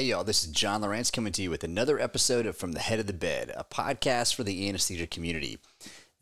Hey, y'all, this is John Lawrence coming to you with another episode of From the Head of the Bed, a podcast for the anesthesia community.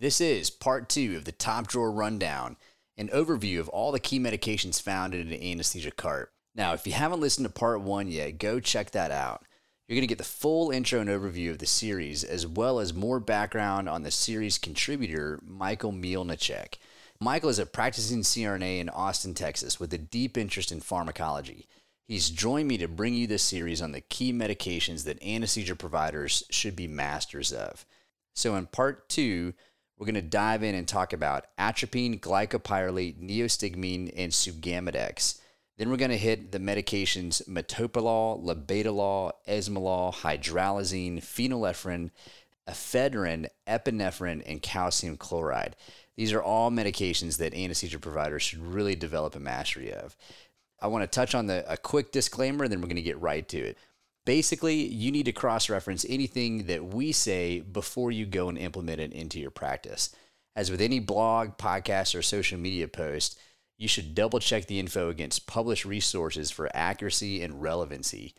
This is part two of the top drawer rundown, an overview of all the key medications found in an anesthesia cart. Now, if you haven't listened to part one yet, go check that out. You're going to get the full intro and overview of the series, as well as more background on the series contributor, Michael Mielnicek. Michael is a practicing CRNA in Austin, Texas, with a deep interest in pharmacology. He's joined me to bring you this series on the key medications that anesthesia providers should be masters of. So, in part two, we're going to dive in and talk about atropine, glycopyrrolate, neostigmine, and sugammadex. Then we're going to hit the medications metoprolol, labetalol, esmolol, hydralazine, phenylephrine, ephedrine, epinephrine, and calcium chloride. These are all medications that anesthesia providers should really develop a mastery of. I want to touch on the a quick disclaimer, and then we're going to get right to it. Basically, you need to cross reference anything that we say before you go and implement it into your practice. As with any blog, podcast, or social media post, you should double check the info against published resources for accuracy and relevancy.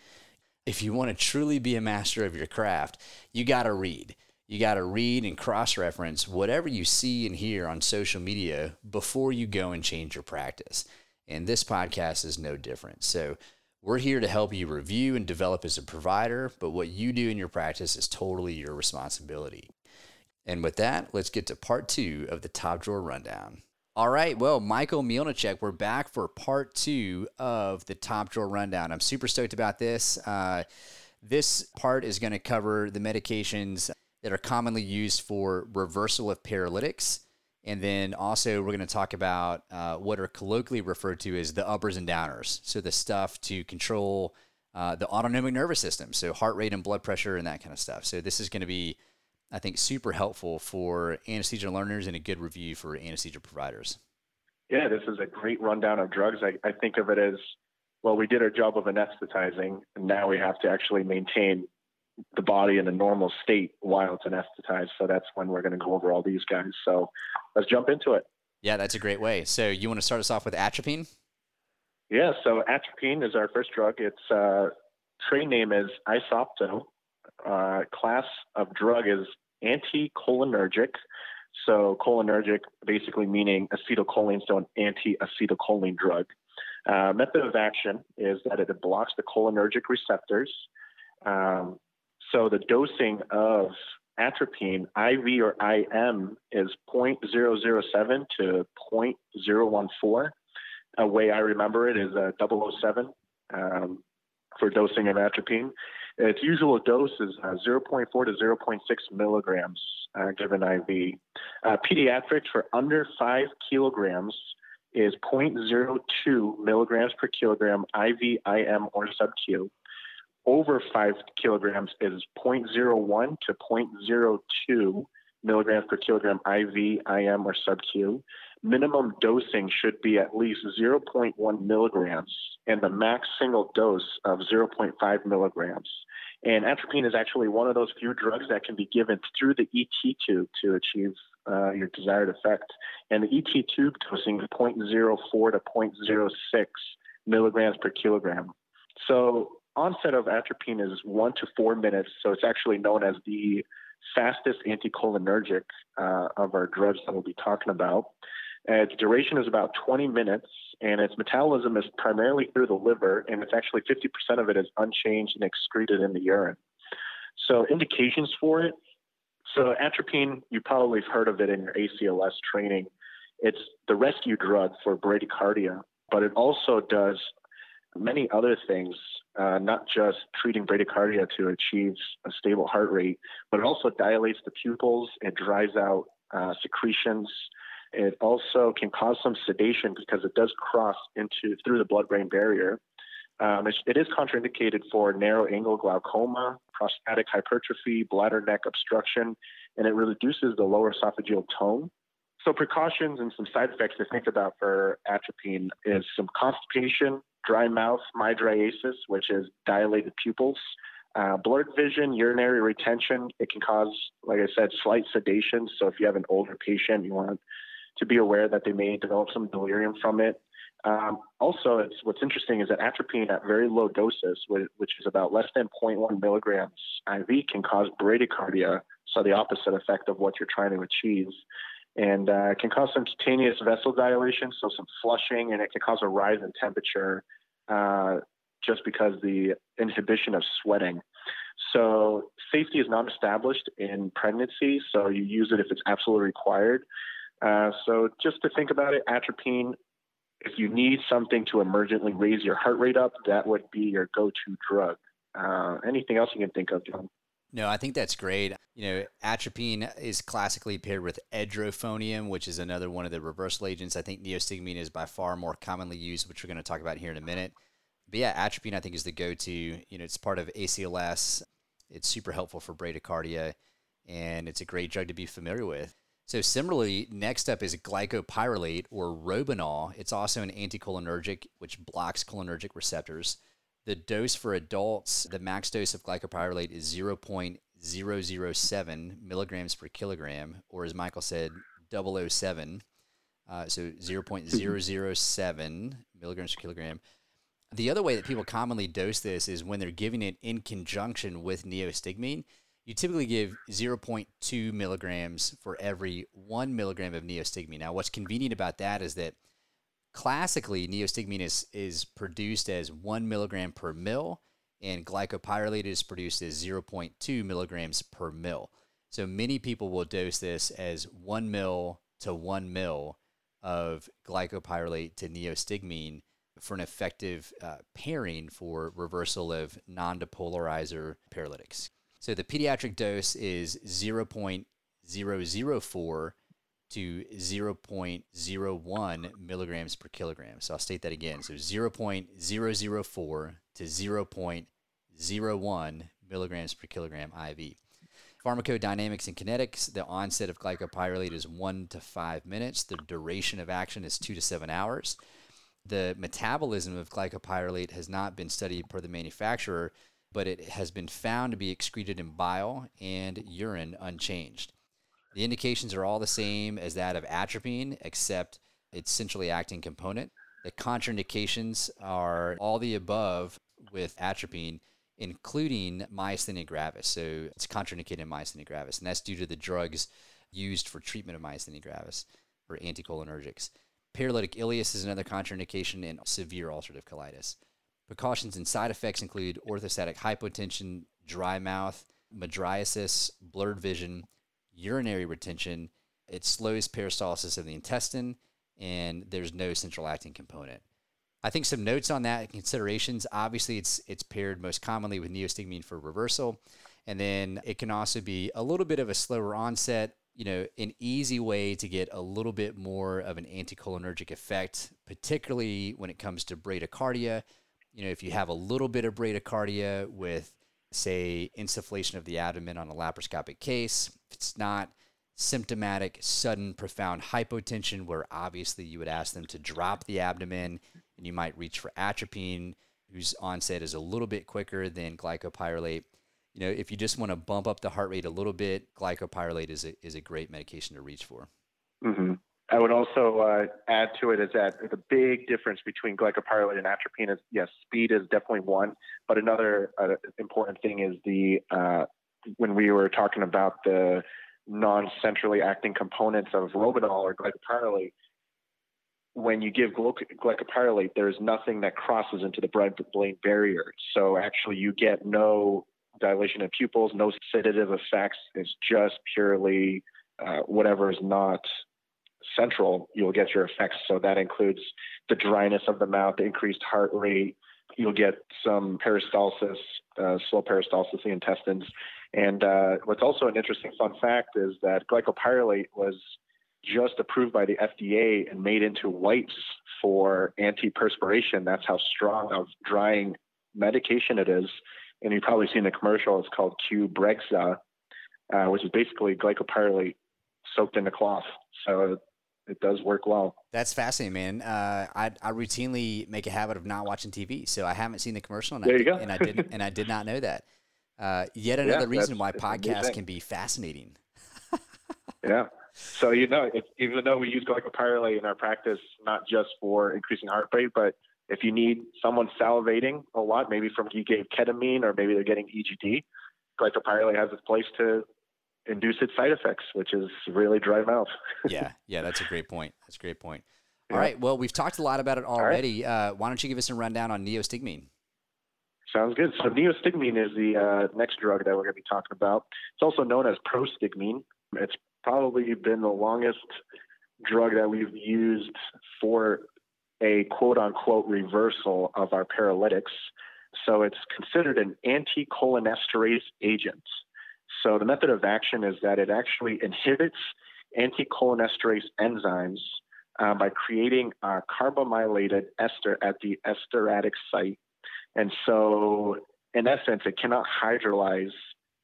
If you want to truly be a master of your craft, you got to read. You got to read and cross reference whatever you see and hear on social media before you go and change your practice. And this podcast is no different. So, we're here to help you review and develop as a provider, but what you do in your practice is totally your responsibility. And with that, let's get to part two of the top drawer rundown. All right, well, Michael Mielnicek, we're back for part two of the top drawer rundown. I'm super stoked about this. Uh, this part is going to cover the medications that are commonly used for reversal of paralytics and then also, we're going to talk about uh, what are colloquially referred to as the uppers and downers. So, the stuff to control uh, the autonomic nervous system, so heart rate and blood pressure and that kind of stuff. So, this is going to be, I think, super helpful for anesthesia learners and a good review for anesthesia providers. Yeah, this is a great rundown of drugs. I, I think of it as well, we did our job of anesthetizing, and now we have to actually maintain the body in a normal state while it's anesthetized. So that's when we're going to go over all these guys. So let's jump into it. Yeah, that's a great way. So you want to start us off with atropine? Yeah, so atropine is our first drug. Its uh, trade name is Isopto. Uh, class of drug is anticholinergic. So cholinergic basically meaning acetylcholine, so an anti-acetylcholine drug. Uh, method of action is that it blocks the cholinergic receptors. Um, so the dosing of atropine, IV or IM, is 0.007 to 0.014. A way I remember it is a 007 um, for dosing of atropine. Its usual dose is uh, 0.4 to 0.6 milligrams uh, given IV. Uh, pediatrics for under 5 kilograms is 0.02 milligrams per kilogram IV, IM, or sub-Q over five kilograms is 0.01 to 0.02 milligrams per kilogram IV, IM, or sub-Q. Minimum dosing should be at least 0.1 milligrams and the max single dose of 0.5 milligrams. And atropine is actually one of those few drugs that can be given through the ET tube to achieve uh, your desired effect. And the ET tube dosing is 0.04 to 0.06 milligrams per kilogram. So onset of atropine is one to four minutes, so it's actually known as the fastest anticholinergic uh, of our drugs that we'll be talking about. its duration is about 20 minutes, and its metabolism is primarily through the liver, and it's actually 50% of it is unchanged and excreted in the urine. So, indications for it. So, atropine, you probably have heard of it in your ACLS training. It's the rescue drug for bradycardia, but it also does many other things, uh, not just treating bradycardia to achieve a stable heart rate, but it also dilates the pupils, it dries out uh, secretions. It also can cause some sedation because it does cross into through the blood-brain barrier. Um, it is contraindicated for narrow angle glaucoma, prostatic hypertrophy, bladder neck obstruction, and it reduces the lower esophageal tone. So precautions and some side effects to think about for atropine is some constipation, dry mouth, mydriasis, which is dilated pupils, uh, blurred vision, urinary retention. It can cause, like I said, slight sedation. So if you have an older patient, you want to be aware that they may develop some delirium from it. Um, also, what's interesting is that atropine at very low doses, which is about less than 0.1 milligrams IV, can cause bradycardia, so the opposite effect of what you're trying to achieve. And uh, it can cause some cutaneous vessel dilation, so some flushing, and it can cause a rise in temperature uh, just because the inhibition of sweating. So safety is not established in pregnancy, so you use it if it's absolutely required. Uh, so just to think about it, atropine, if you need something to emergently raise your heart rate up, that would be your go-to drug. Uh, anything else you can think of, John? No, I think that's great. You know, atropine is classically paired with edrophonium, which is another one of the reversal agents. I think neostigmine is by far more commonly used, which we're going to talk about here in a minute. But yeah, atropine I think is the go-to. You know, it's part of ACLS. It's super helpful for bradycardia, and it's a great drug to be familiar with. So similarly, next up is glycopyrrolate or Robinul. It's also an anticholinergic, which blocks cholinergic receptors. The dose for adults, the max dose of glycopyrrolate is 0.007 milligrams per kilogram, or as Michael said, 007. Uh, so 0.007 milligrams per kilogram. The other way that people commonly dose this is when they're giving it in conjunction with neostigmine. You typically give 0.2 milligrams for every one milligram of neostigmine. Now, what's convenient about that is that classically neostigmine is, is produced as one milligram per mil, and glycopyrrolate is produced as 0.2 milligrams per mil. So many people will dose this as one mil to one mil of glycopyrrolate to neostigmine for an effective uh, pairing for reversal of non-depolarizer paralytics. So the pediatric dose is 0.004 to 0.01 milligrams per kilogram. So I'll state that again. So 0.004 to 0.01 milligrams per kilogram IV. Pharmacodynamics and kinetics, the onset of glycopyrrolate is one to five minutes. The duration of action is two to seven hours the metabolism of glycopyrrolate has not been studied per the manufacturer, but it has been found to be excreted in bile and urine unchanged. The indications are all the same as that of atropine, except its centrally acting component. The contraindications are all the above with atropine, including myasthenia gravis. So it's contraindicated in myasthenia gravis, and that's due to the drugs used for treatment of myasthenia gravis or anticholinergics. Paralytic ileus is another contraindication in severe ulcerative colitis. Precautions and side effects include orthostatic hypotension, dry mouth, mydriasis, blurred vision, urinary retention. It slows peristalsis of the intestine, and there's no central acting component. I think some notes on that considerations. Obviously, it's it's paired most commonly with neostigmine for reversal, and then it can also be a little bit of a slower onset, you know, an easy way to get a little bit more of an anticholinergic effect, particularly when it comes to bradycardia. You know, if you have a little bit of bradycardia with, say, insufflation of the abdomen on a laparoscopic case, if it's not symptomatic, sudden, profound hypotension, where obviously you would ask them to drop the abdomen and you might reach for atropine, whose onset is a little bit quicker than glycopyrrolate you know, if you just want to bump up the heart rate a little bit, glycopyrrolate is a, is a great medication to reach for. Mm-hmm. I would also uh, add to it is that the big difference between glycopyrrolate and atropine is yes, speed is definitely one, but another uh, important thing is the uh, when we were talking about the non-centrally acting components of Robinul or glycopyrrolate, when you give glycopyrrolate, there's nothing that crosses into the blood-brain barrier. So actually, you get no dilation of pupils, no sedative effects. It's just purely uh, whatever is not central, you'll get your effects. So that includes the dryness of the mouth, the increased heart rate. You'll get some peristalsis, uh, slow peristalsis in the intestines. And uh, what's also an interesting fun fact is that glycopyrrolate was just approved by the FDA and made into wipes for antiperspiration. That's how strong of drying medication it is and you've probably seen the commercial. It's called Qbrexza, uh, which is basically glycopyrrolate soaked in a cloth. So it does work well. That's fascinating, man. Uh, I, I routinely make a habit of not watching TV, so I haven't seen the commercial, and there I, you go. and I didn't, and I did not know that. Uh, yet another yeah, reason why podcasts can be fascinating. yeah. So you know, if, even though we use glycopyrrolate in our practice, not just for increasing heart rate, but if you need someone salivating a lot, maybe from you gave ketamine or maybe they're getting EGD, glycopyrrolate has its place to induce its side effects, which is really dry mouth. yeah, yeah, that's a great point. That's a great point. All yeah. right, well, we've talked a lot about it already. Right. Uh, why don't you give us a rundown on neostigmine? Sounds good. So neostigmine is the uh, next drug that we're going to be talking about. It's also known as prostigmine. It's probably been the longest drug that we've used for a quote unquote reversal of our paralytics. So it's considered an anticholinesterase agent. So the method of action is that it actually inhibits anticholinesterase enzymes uh, by creating a carbamylated ester at the esteratic site. And so, in essence, it cannot hydrolyze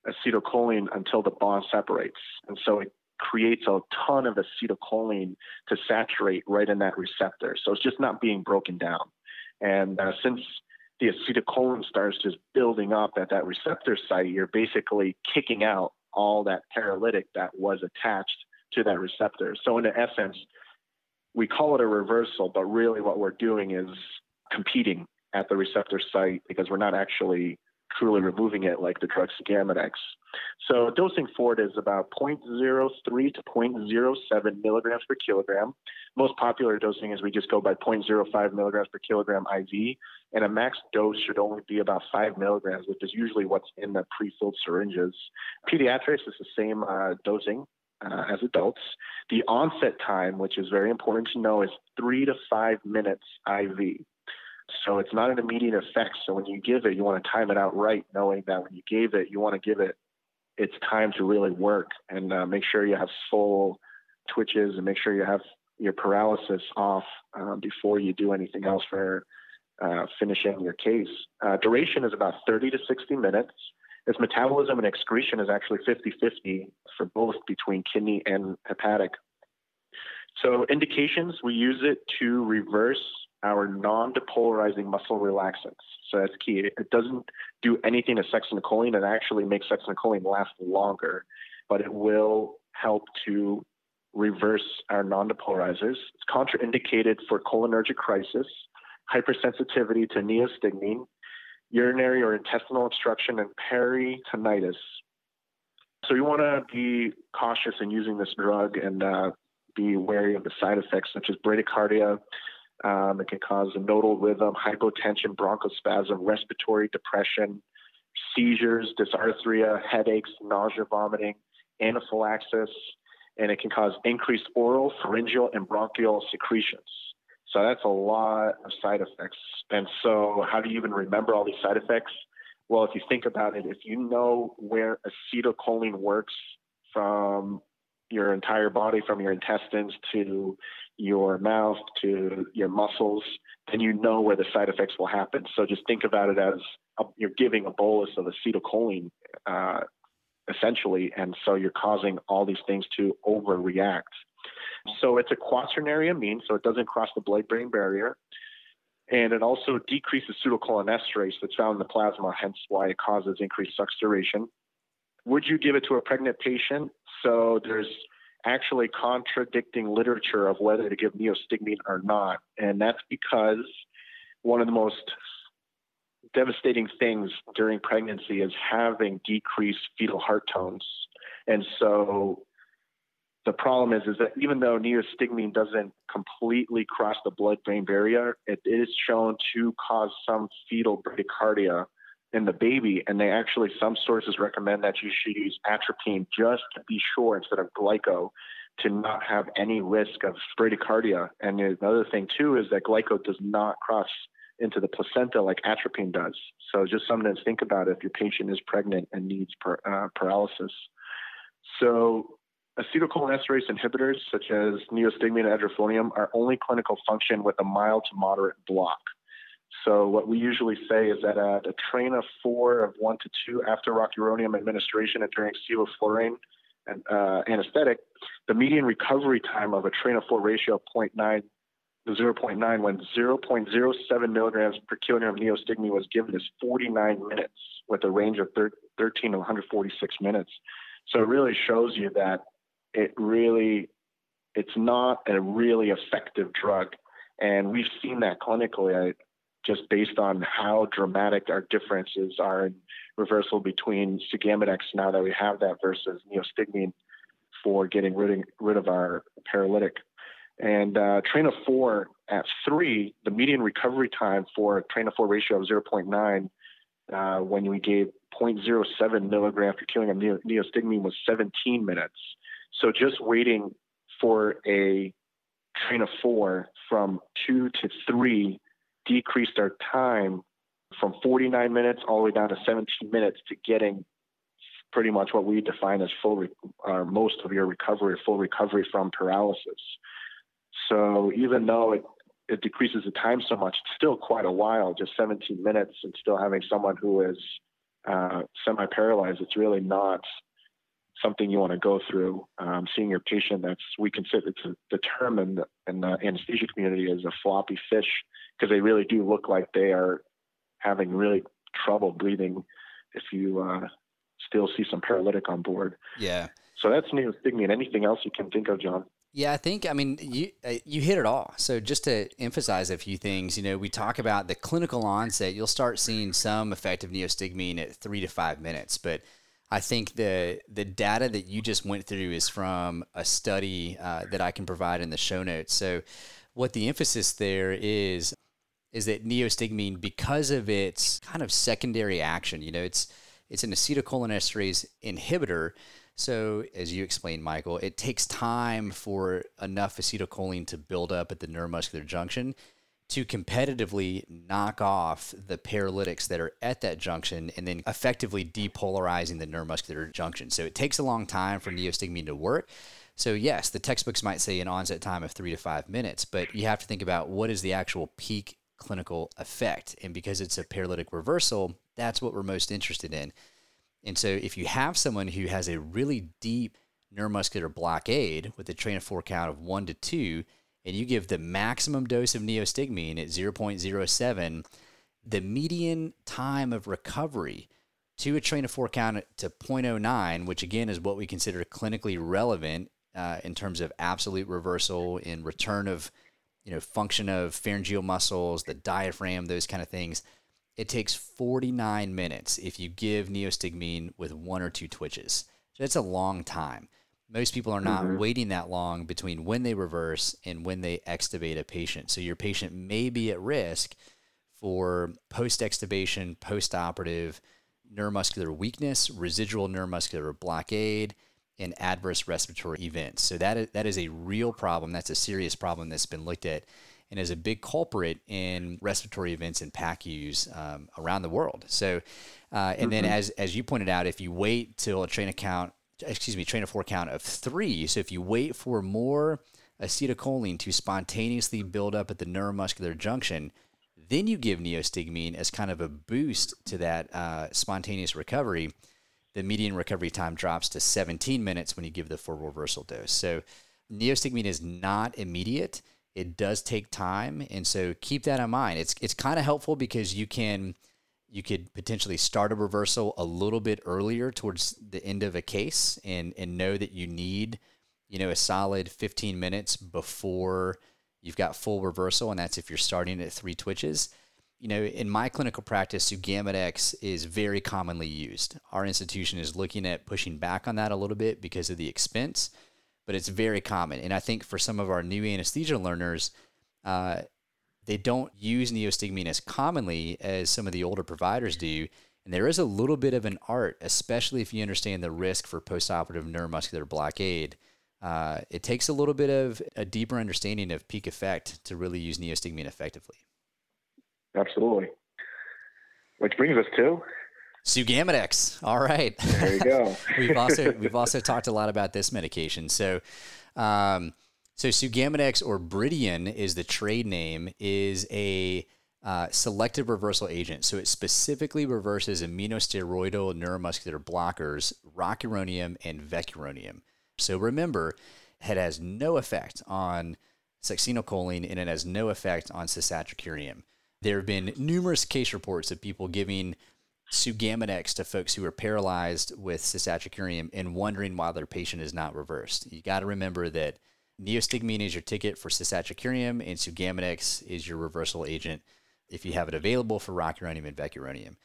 acetylcholine until the bond separates. And so it creates a ton of acetylcholine to saturate right in that receptor. So it's just not being broken down. And uh, since the acetylcholine starts just building up at that receptor site, you're basically kicking out all that paralytic that was attached to that receptor. So, in essence, we call it a reversal, but really what we're doing is competing at the receptor site because we're not actually truly removing it like the drug Sugammadex. So dosing for it is about 0.03 to 0.07 milligrams per kilogram. Most popular dosing is we just go by 0.05 milligrams per kilogram IV, and a max dose should only be about 5 milligrams, which is usually what's in the pre-filled syringes. Pediatrics is the same uh, dosing. Uh, as adults, the onset time, which is very important to know, is three to five minutes IV. So it's not an immediate effect. So when you give it, you want to time it out right, knowing that when you gave it, you want to give it its time to really work and uh, make sure you have full twitches and make sure you have your paralysis off um, before you do anything else for uh, finishing your case. Uh, duration is about 30 to 60 minutes. Its metabolism and excretion is actually 50 50 for both between kidney and hepatic. So, indications we use it to reverse our non-depolarizing muscle relaxants. So that's key. It doesn't do anything to choline. It actually makes choline last longer, but it will help to reverse our non-depolarizers. It's contraindicated for cholinergic crisis, hypersensitivity to neostigmine, urinary or intestinal obstruction, and peritonitis. So you want to be cautious in using this drug and uh, be wary of the side effects such as bradycardia, um, it can cause nodal rhythm, hypotension, bronchospasm, respiratory depression, seizures, dysarthria, headaches, nausea, vomiting, anaphylaxis, and it can cause increased oral, pharyngeal, and bronchial secretions. So that's a lot of side effects. And so, how do you even remember all these side effects? Well, if you think about it, if you know where acetylcholine works from your entire body, from your intestines to your mouth to your muscles, then you know where the side effects will happen. So just think about it as a, you're giving a bolus of acetylcholine, uh, essentially, and so you're causing all these things to overreact. So it's a quaternary amine, so it doesn't cross the blood-brain barrier. And it also decreases pseudocholinesterase that's found in the plasma, hence why it causes increased succination. Would you give it to a pregnant patient? So there's actually contradicting literature of whether to give neostigmine or not. And that's because one of the most devastating things during pregnancy is having decreased fetal heart tones. And so the problem is, is that even though neostigmine doesn't completely cross the blood-brain barrier, it is shown to cause some fetal bradycardia in the baby. And they actually, some sources recommend that you should use atropine just to be sure instead of glyco to not have any risk of bradycardia. And another thing too is that glyco does not cross into the placenta like atropine does. So just something to think about if your patient is pregnant and needs per, uh, paralysis. So acetylcholinesterase inhibitors such as neostigmine and edrophonium are only clinical function with a mild to moderate block. So what we usually say is that at a train of four of one to two after rocuronium administration and during sevoflurane and uh, anesthetic, the median recovery time of a train of four ratio of 0.9 to 0.9 when 0.07 milligrams per kilogram of neostigmine was given is 49 minutes with a range of 13 to 146 minutes. So it really shows you that it really it's not a really effective drug, and we've seen that clinically. Just based on how dramatic our differences are in reversal between Sugammadex now that we have that versus neostigmine for getting rid of, rid of our paralytic. And uh, train of four at three, the median recovery time for train of four ratio of 0.9 uh, when we gave 0.07 milligram per kilogram neo- neostigmine was 17 minutes. So just waiting for a train of four from two to three decreased our time from 49 minutes all the way down to 17 minutes to getting pretty much what we define as full, re- uh, most of your recovery, full recovery from paralysis. So even though it, it decreases the time so much, it's still quite a while, just 17 minutes, and still having someone who is uh, semi-paralyzed. It's really not something you want to go through. Um, seeing your patient, that's we consider it's term in the, anesthesia community is a floppy fish because they really do look like they are having really trouble breathing. If you uh, still see some paralytic on board, yeah. So that's neostigmine. Anything else you can think of, John? Yeah, I think I mean you uh, you hit it all. So just to emphasize a few things, you know, we talk about the clinical onset. You'll start seeing some effective neostigmine at three to five minutes, but I think the the data that you just went through is from a study uh, that I can provide in the show notes. So what the emphasis there is is that neostigmine, because of its kind of secondary action, you know, it's it's an acetylcholinesterase inhibitor so, as you explained, Michael, it takes time for enough acetylcholine to build up at the neuromuscular junction to competitively knock off the paralytics that are at that junction and then effectively depolarizing the neuromuscular junction. So, it takes a long time for neostigmine to work. So, yes, the textbooks might say an onset time of three to five minutes, but you have to think about what is the actual peak clinical effect. And because it's a paralytic reversal, that's what we're most interested in. And so if you have someone who has a really deep neuromuscular blockade with a train of four count of one to two, and you give the maximum dose of neostigmine at 0.07, the median time of recovery to a train of four count to 0.09, which again is what we consider clinically relevant uh, in terms of absolute reversal in return of you know function of pharyngeal muscles, the diaphragm, those kind of things it takes 49 minutes if you give neostigmine with one or two twitches. So that's a long time. Most people are not mm-hmm. waiting that long between when they reverse and when they extubate a patient. So your patient may be at risk for post extubation, post operative neuromuscular weakness, residual neuromuscular blockade, and adverse respiratory events. So that is, that is a real problem. That's a serious problem that's been looked at and is a big culprit in respiratory events and PACUs um, around the world. So, uh, and mm-hmm. then as as you pointed out, if you wait till a train account, excuse me, train of four count of three, so if you wait for more acetylcholine to spontaneously build up at the neuromuscular junction, then you give neostigmine as kind of a boost to that uh, spontaneous recovery. The median recovery time drops to 17 minutes when you give the full reversal dose. So, neostigmine is not immediate it does take time, and so keep that in mind. It's it's kind of helpful because you can you could potentially start a reversal a little bit earlier towards the end of a case and and know that you need you know a solid 15 minutes before you've got full reversal and that's if you're starting at three twitches you know in my clinical practice Sugammadex is very commonly used our institution is looking at pushing back on that a little bit because of the expense but it's very common. And I think for some of our new anesthesia learners, uh, they don't use neostigmine as commonly as some of the older providers do. And there is a little bit of an art, especially if you understand the risk for postoperative neuromuscular blockade. Uh, it takes a little bit of a deeper understanding of peak effect to really use neostigmine effectively. Absolutely. Which brings us to Sugammadex. All right. There you go. we've also we've also talked a lot about this medication. So, um, so Sugammadex or Bridion is the trade name is a uh, selective reversal agent. So it specifically reverses aminosteroidal neuromuscular blockers, rocuronium and vecuronium. So remember, it has no effect on succinylcholine and it has no effect on cisatracurium. There have been numerous case reports of people giving Sugammadex to folks who are paralyzed with cisatracurium and wondering why their patient is not reversed. You got to remember that neostigmine is your ticket for cisatracurium and Sugammadex is your reversal agent if you have it available for rocuronium and vecuronium.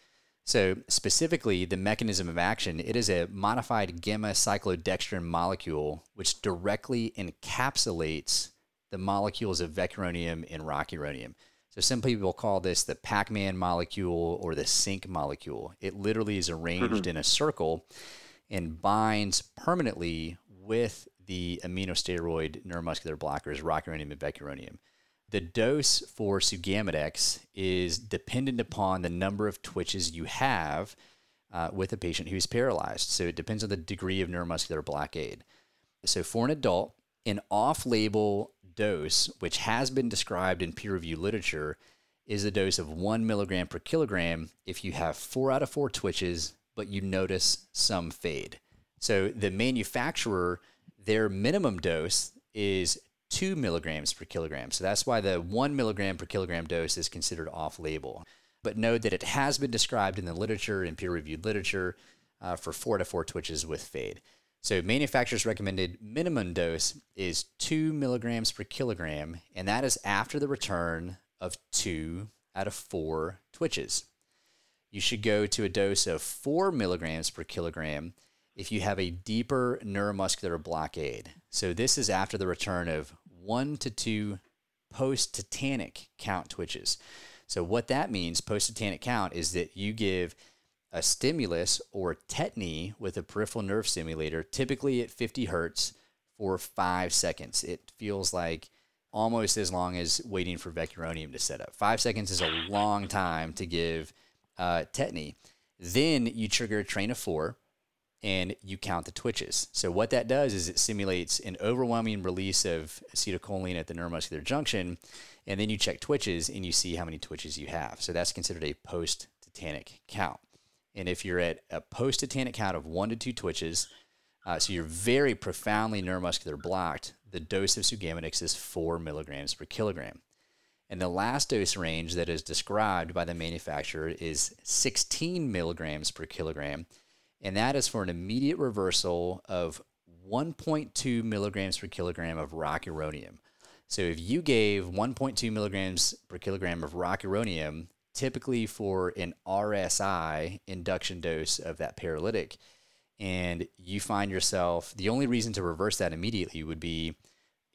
So specifically, the mechanism of action, it is a modified gamma cyclodextrin molecule which directly encapsulates the molecules of vecuronium and rocuronium. So some people call this the Pac-Man molecule or the sync molecule. It literally is arranged mm-hmm. in a circle and binds permanently with the aminosteroid neuromuscular blockers rocuronium and vecuronium. The dose for Sugammadex is dependent upon the number of twitches you have uh, with a patient who's paralyzed. So it depends on the degree of neuromuscular blockade. So for an adult, an off-label dose, which has been described in peer reviewed literature, is a dose of one milligram per kilogram if you have four out of four twitches, but you notice some fade. So the manufacturer, their minimum dose is two milligrams per kilogram. So that's why the one milligram per kilogram dose is considered off label. But note that it has been described in the literature, in peer reviewed literature, uh, for four to four twitches with fade. So manufacturer's recommended minimum dose is two milligrams per kilogram, and that is after the return of two out of four twitches. You should go to a dose of four milligrams per kilogram if you have a deeper neuromuscular blockade. So this is after the return of one to two post-tetanic count twitches. So what that means, post-tetanic count, is that you give a stimulus or tetany with a peripheral nerve stimulator, typically at 50 hertz for five seconds. It feels like almost as long as waiting for vecuronium to set up. Five seconds is a long time to give uh, tetany. Then you trigger a train of four and you count the twitches. So what that does is it simulates an overwhelming release of acetylcholine at the neuromuscular junction, and then you check twitches and you see how many twitches you have. So that's considered a post-tetanic count. And if you're at a post tetanic count of one to two twitches, uh, so you're very profoundly neuromuscular blocked, the dose of Sugammadex is four milligrams per kilogram. And the last dose range that is described by the manufacturer is 16 milligrams per kilogram. And that is for an immediate reversal of 1.2 milligrams per kilogram of rocuronium. So if you gave 1.2 milligrams per kilogram of rocuronium typically for an RSI induction dose of that paralytic. And you find yourself, the only reason to reverse that immediately would be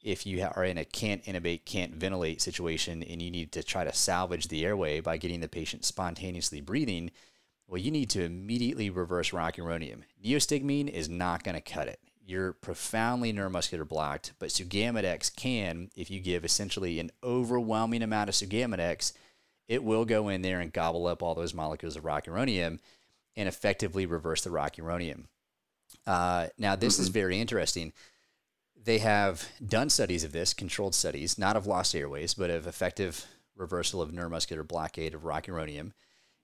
if you are in a can't intubate, can't ventilate situation and you need to try to salvage the airway by getting the patient spontaneously breathing. Well, you need to immediately reverse rocuronium. Neostigmine is not going to cut it. You're profoundly neuromuscular blocked, but Sugammadex can, if you give essentially an overwhelming amount of Sugammadex, it will go in there and gobble up all those molecules of rocuronium and effectively reverse the rocuronium. Uh, now, this is very interesting. They have done studies of this, controlled studies, not of lost airways, but of effective reversal of neuromuscular blockade of rocuronium.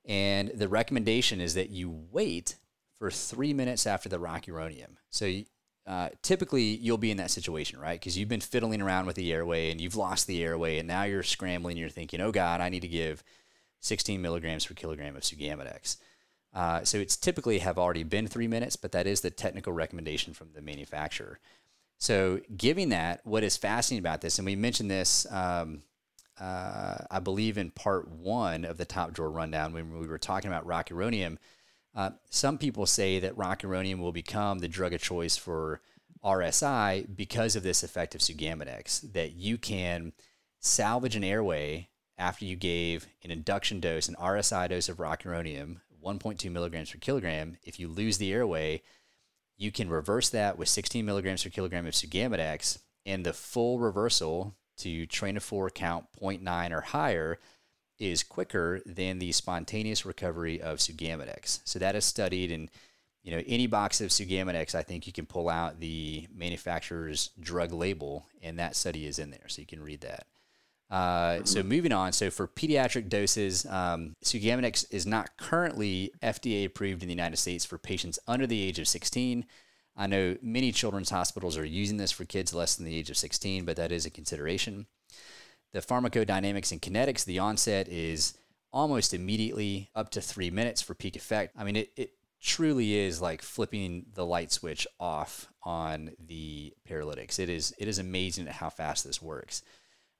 And the recommendation is that you wait for three minutes after the rocuronium. So uh, typically you'll be in that situation, right? Because you've been fiddling around with the airway and you've lost the airway, and now you're scrambling. You're thinking, "Oh God, I need to give 16 milligrams per kilogram of Sugammadex." Uh, so it's typically have already been three minutes, but that is the technical recommendation from the manufacturer. So, giving that, what is fascinating about this, and we mentioned this, um, uh, I believe, in part one of the top drawer rundown when we were talking about rocuronium uh, some people say that rocuronium will become the drug of choice for RSI because of this effect of Sugammadex, that you can salvage an airway after you gave an induction dose, an RSI dose of rocuronium, 1.2 milligrams per kilogram. If you lose the airway, you can reverse that with 16 milligrams per kilogram of Sugammadex, and the full reversal to train of four count 0.9 or higher is quicker than the spontaneous recovery of Sugammadex. So that is studied in you know any box of Sugammadex, I think you can pull out the manufacturer's drug label, and that study is in there, so you can read that. Uh, so moving on, so for pediatric doses, um, Sugammadex is not currently FDA approved in the United States for patients under the age of 16. I know many children's hospitals are using this for kids less than the age of 16, but that is a consideration. The pharmacodynamics and kinetics, the onset is almost immediately, up to three minutes for peak effect. I mean, it, it truly is like flipping the light switch off on the paralytics. It is it is amazing how fast this works.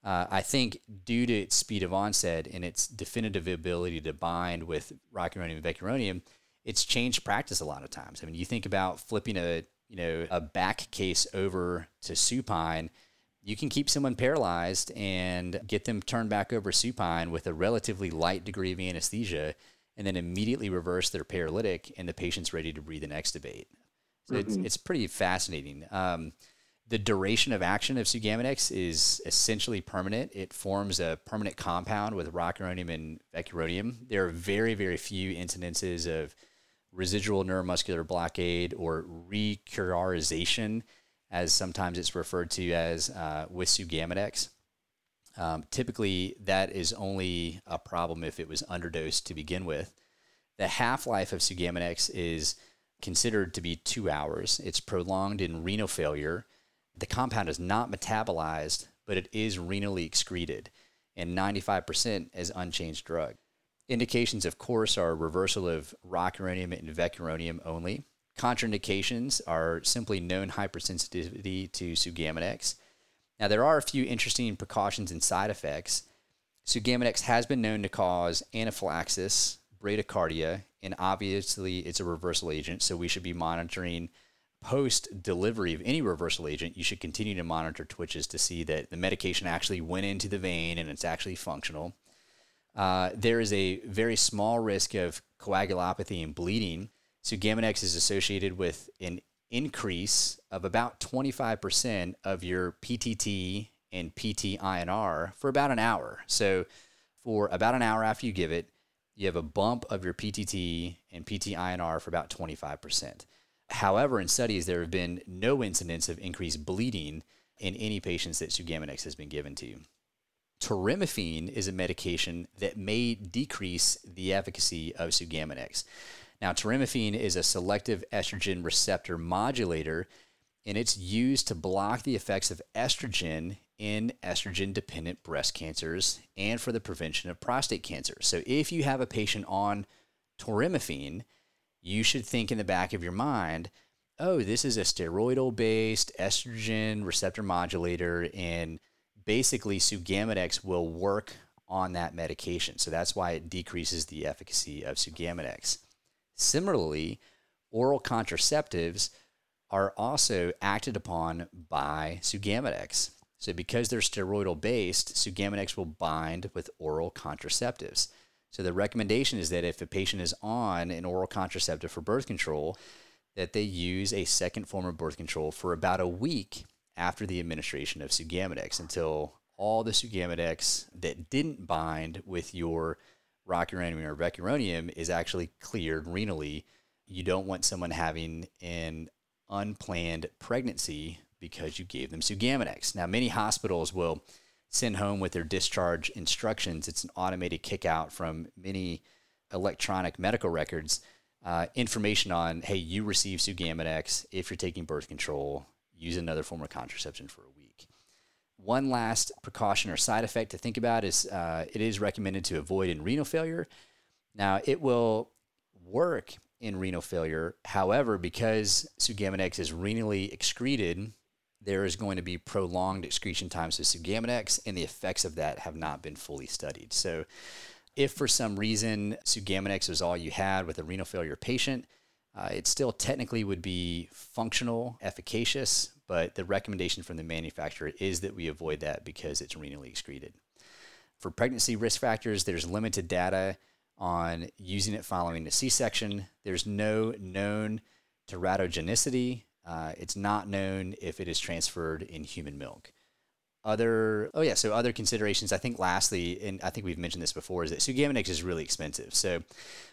Uh, I think due to its speed of onset and its definitive ability to bind with rocuronium and vecuronium, it's changed practice a lot of times. I mean, you think about flipping a you know a back case over to supine, you can keep someone paralyzed and get them turned back over supine with a relatively light degree of anesthesia, and then immediately reverse their paralytic, and the patient's ready to breathe and extubate. So mm-hmm. it's it's pretty fascinating. Um, the duration of action of Sugammadex is essentially permanent. It forms a permanent compound with rocuronium and vecuronium. There are very, very few incidences of residual neuromuscular blockade or recurarization, as sometimes it's referred to as uh, with Sugammadex. Um, typically, that is only a problem if it was underdosed to begin with. The half life of Sugammadex is considered to be two hours. It's prolonged in renal failure the compound is not metabolized, but it is renally excreted, and 95% is unchanged drug. Indications, of course, are reversal of rocuronium and vecuronium only. Contraindications are simply known hypersensitivity to Sugammadex. Now, there are a few interesting precautions and side effects. Sugammadex has been known to cause anaphylaxis, bradycardia, and obviously it's a reversal agent, so we should be monitoring post delivery of any reversal agent, you should continue to monitor twitches to see that the medication actually went into the vein and it's actually functional. Uh, there is a very small risk of coagulopathy and bleeding. So Sugammadex is associated with an increase of about 25% of your PTT and PT-INR for about an hour. So for about an hour after you give it, you have a bump of your PTT and PT-INR for about 25%. However, in studies, there have been no incidents of increased bleeding in any patients that Sugammadex has been given to. Toremifene is a medication that may decrease the efficacy of Sugammadex. Now, toremifene is a selective estrogen receptor modulator, and it's used to block the effects of estrogen in estrogen dependent breast cancers and for the prevention of prostate cancer. So, if you have a patient on toremifene, you should think in the back of your mind, oh, this is a steroidal based estrogen receptor modulator, and basically Sugammadex will work on that medication. So that's why it decreases the efficacy of Sugammadex. Similarly, oral contraceptives are also acted upon by Sugammadex. So because they're steroidal based, Sugammadex will bind with oral contraceptives. So the recommendation is that if a patient is on an oral contraceptive for birth control, that they use a second form of birth control for about a week after the administration of Sugammadex until all the Sugammadex that didn't bind with your rocuronium or vecuronium is actually cleared renally. You don't want someone having an unplanned pregnancy because you gave them Sugammadex. Now, many hospitals will send home with their discharge instructions. It's an automated kick out from many electronic medical records. Uh, information on, hey, you receive Sugammadex. If you're taking birth control, use another form of contraception for a week. One last precaution or side effect to think about is uh, it is recommended to avoid in renal failure. Now, it will work in renal failure. However, because Sugammadex is renally excreted there is going to be prolonged excretion times with Sugammadex, and the effects of that have not been fully studied. So, if for some reason Sugammadex was all you had with a renal failure patient, uh, it still technically would be functional, efficacious, but the recommendation from the manufacturer is that we avoid that because it's renally excreted. For pregnancy risk factors, there's limited data on using it following a C section. There's no known teratogenicity uh, it's not known if it is transferred in human milk. Other, oh yeah, so other considerations. I think lastly, and I think we've mentioned this before, is that Sugammadex is really expensive. So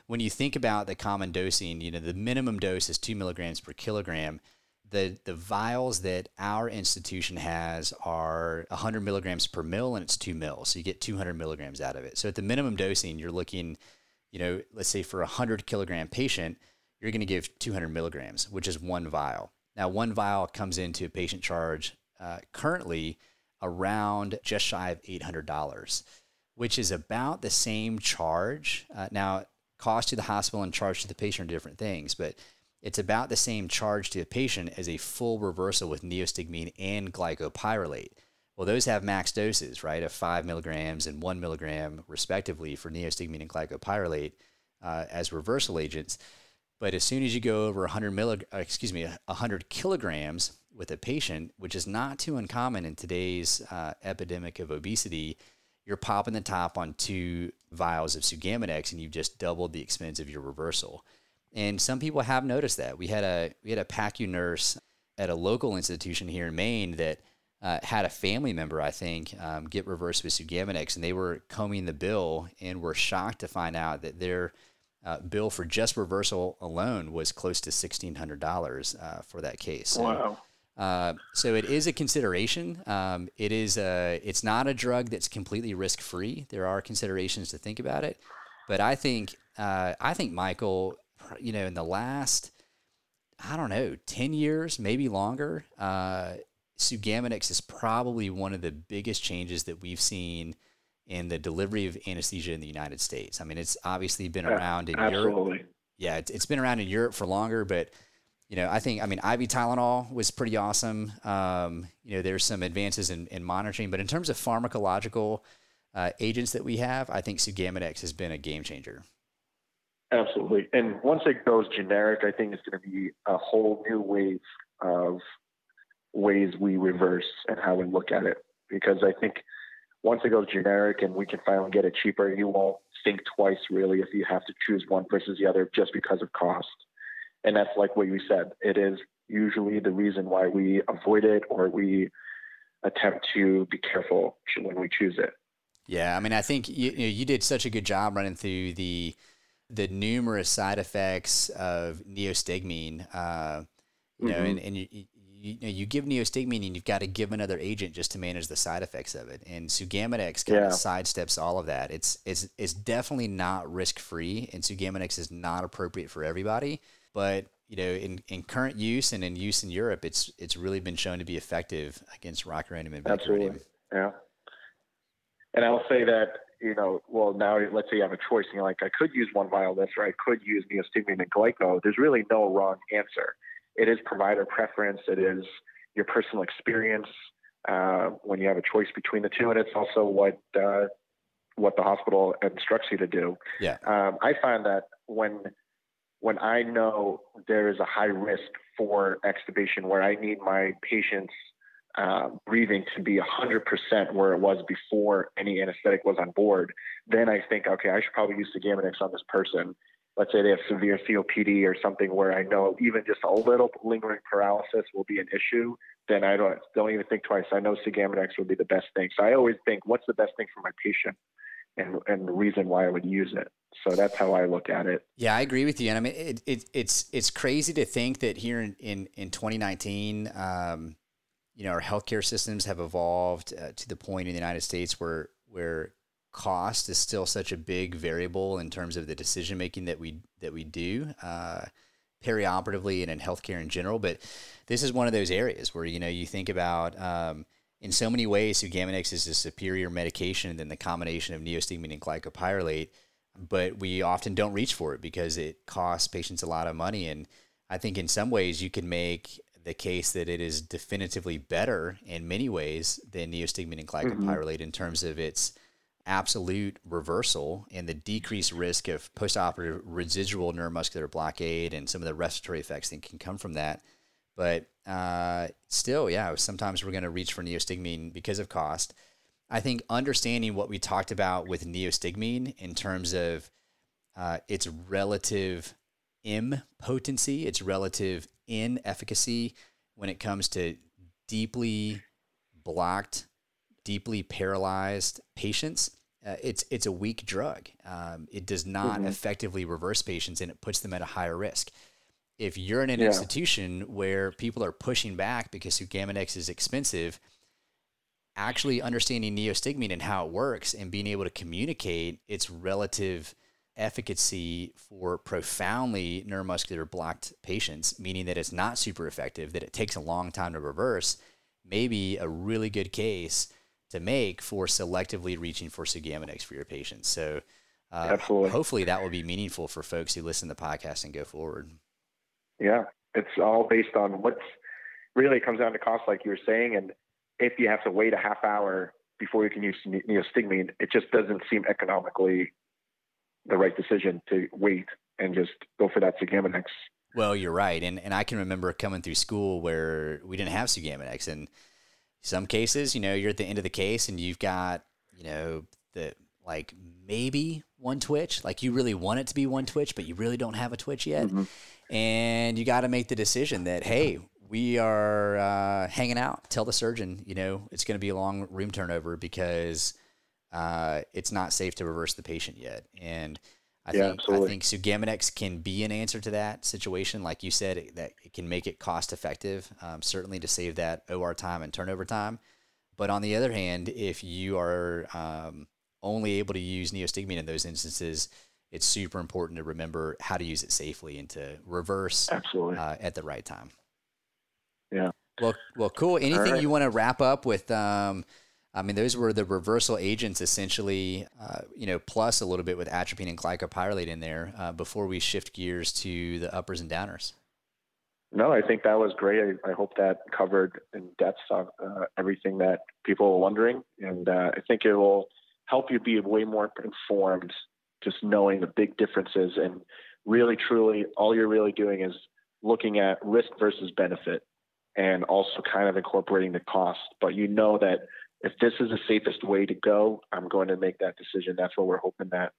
when you think about the common dosing, you know, the minimum dose is two milligrams per kilogram. The, the vials that our institution has are 100 milligrams per mil and it's two mils. So you get 200 milligrams out of it. So at the minimum dosing, you're looking, you know, let's say for a 100 kilogram patient, you're going to give 200 milligrams, which is one vial. Now, one vial comes into a patient charge uh, currently around just shy of $800. which is about the same charge. Uh, now, cost to the hospital and charge to the patient are different things, but it's about the same charge to a patient as a full reversal with neostigmine and glycopyrrolate. Well, those have max doses, right, of five milligrams and one milligram, respectively, for neostigmine and glycopyrrolate uh, as reversal agents. But as soon as you go over 100 millig- uh, excuse me, 100 kilograms with a patient, which is not too uncommon in today's uh, epidemic of obesity, you're popping the top on two vials of Sugammadex, and you've just doubled the expense of your reversal. And some people have noticed that. We had a we had a PACU nurse at a local institution here in Maine that uh, had a family member, I think, um, get reversed with Sugammadex, and they were combing the bill and were shocked to find out that their uh, bill for just reversal alone was close to sixteen hundred dollars uh, for that case. So, wow. Uh, so it is a consideration. Um, it is a, it's not a drug that's completely risk free. There are considerations to think about it, but I think uh, I think Michael, you know, in the last I don't know ten years, maybe longer, uh, Sugammadex is probably one of the biggest changes that we've seen in the delivery of anesthesia in the United States. I mean, it's obviously been around in Absolutely. Europe. Yeah, it's, it's been around in Europe for longer, but you know, I think, I mean, IV Tylenol was pretty awesome. Um, you know, there's some advances in, in monitoring, but in terms of pharmacological uh, agents that we have, I think Sugammadex has been a game changer. Absolutely. And once it goes generic, I think it's going to be a whole new wave of ways we reverse and how we look at it. Because I think once it goes generic and we can finally get it cheaper, you won't think twice really if you have to choose one versus the other just because of cost. And that's like what you said. It is usually the reason why we avoid it or we attempt to be careful when we choose it. Yeah, I mean, I think you, you did such a good job running through the the numerous side effects of neostigmine. Uh, you know, mm-hmm. and, and you, you, know, you give neostigmine and you've got to give another agent just to manage the side effects of it. And Sugammadex kind yeah. of sidesteps all of that. It's it's it's definitely not risk free, and Sugammadex is not appropriate for everybody. But you know, in, in current use and in use in Europe, it's it's really been shown to be effective against rocuronium and Absolutely. Yeah. And I'll say that you know, well, now let's say you have a choice, and you're like, I could use one vial this, or I could use neostigmine and glyco. There's really no wrong answer. It is provider preference. It is your personal experience uh, when you have a choice between the two, and it's also what uh, what the hospital instructs you to do. Yeah. Um, I find that when when I know there is a high risk for extubation where I need my patient's uh, breathing to be 100% where it was before any anesthetic was on board, then I think, okay, I should probably use the Sugammadex on this person. Let's say they have severe COPD or something where I know even just a little lingering paralysis will be an issue. Then I don't don't even think twice. I know Sugammadex would be the best thing. So I always think, what's the best thing for my patient? and, and the reason why I would use it. So that's how I look at it. Yeah, I agree with you. And I mean, it, it it's it's crazy to think that here in in, in 2019, um, you know, our healthcare systems have evolved uh, to the point in the United States where where cost is still such a big variable in terms of the decision making that we that we do uh, perioperatively and in healthcare in general. But this is one of those areas where you know you think about. Um, in so many ways, Sugammadex is a superior medication than the combination of neostigmine and glycopyrrolate, but we often don't reach for it because it costs patients a lot of money. And I think in some ways you can make the case that it is definitively better in many ways than neostigmine and glycopyrrolate mm-hmm. in terms of its absolute reversal and the decreased risk of postoperative residual neuromuscular blockade and some of the respiratory effects that can come from that. But uh, still, yeah, sometimes we're going to reach for neostigmine because of cost. I think understanding what we talked about with neostigmine in terms of uh, its relative M potency, its relative N efficacy when it comes to deeply blocked, deeply paralyzed patients. Uh, it's it's a weak drug. Um, it does not mm-hmm. effectively reverse patients, and it puts them at a higher risk if you're in an yeah. institution where people are pushing back because Sugammadex is expensive, actually understanding neostigmine and how it works and being able to communicate its relative efficacy for profoundly neuromuscular blocked patients, meaning that it's not super effective, that it takes a long time to reverse, may be a really good case to make for selectively reaching for Sugammadex for your patients. So, uh, Absolutely. hopefully, that will be meaningful for folks who listen to the podcast and go forward. Yeah, it's all based on what's really comes down to cost, like you were saying, and if you have to wait a half hour before you can use neostigmine, it just doesn't seem economically the right decision to wait and just go for that Sugammadex. Well, you're right, and and I can remember coming through school where we didn't have Sugammadex, and some cases, you know, you're at the end of the case and you've got, you know, the like maybe one twitch, like you really want it to be one twitch, but you really don't have a twitch yet, mm-hmm. and you got to make the decision that hey, we are uh, hanging out. Tell the surgeon, you know, it's going to be a long room turnover because uh, it's not safe to reverse the patient yet. And I yeah, think absolutely. I think Sugammadex can be an answer to that situation. Like you said, it, that it can make it cost effective, um, certainly to save that OR time and turnover time. But on the other hand, if you are um, only able to use neostigmine in those instances, it's super important to remember how to use it safely and to reverse absolutely uh, at the right time. Yeah. Well, well, cool. Anything right. you want to wrap up with? Um, I mean, those were the reversal agents essentially, uh, you know, plus a little bit with atropine and glycopyrrolate in there uh, before we shift gears to the uppers and downers. No, I think that was great. I, I hope that covered in depth uh, everything that people were wondering. And uh, I think it will help you be way more informed just knowing the big differences. And really, truly, all you're really doing is looking at risk versus benefit and also kind of incorporating the cost. But you know that if this is the safest way to go, I'm going to make that decision. That's what we're hoping that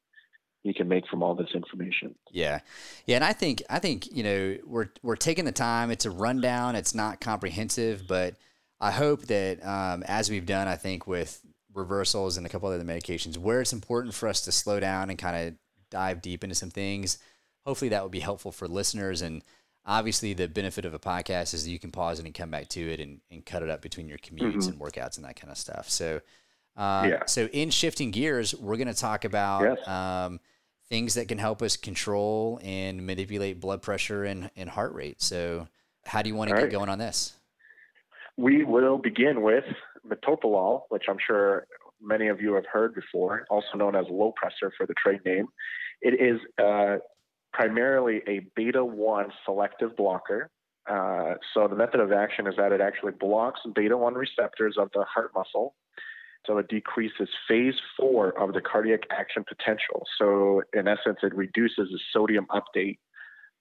you can make from all this information. Yeah. Yeah. And I think, I think, you know, we're, we're taking the time. It's a rundown. It's not comprehensive, but I hope that um, as we've done, I think with reversals and a couple other medications, where it's important for us to slow down and kind of dive deep into some things, hopefully that would be helpful for listeners. And obviously the benefit of a podcast is that you can pause it and come back to it and, and cut it up between your commutes mm-hmm. and workouts and that kind of stuff. So, uh, yeah. so in shifting gears, we're going to talk about yes. um, things that can help us control and manipulate blood pressure and, and heart rate. So how do you want to All get right. going on this? We will begin with metoprolol, which I'm sure many of you have heard before, also known as Lopressor for the trade name. It is uh, primarily a beta 1 selective blocker. Uh, so the method of action is that it actually blocks beta 1 receptors of the heart muscle. So it decreases phase four of the cardiac action potential. So in essence, it reduces the sodium update,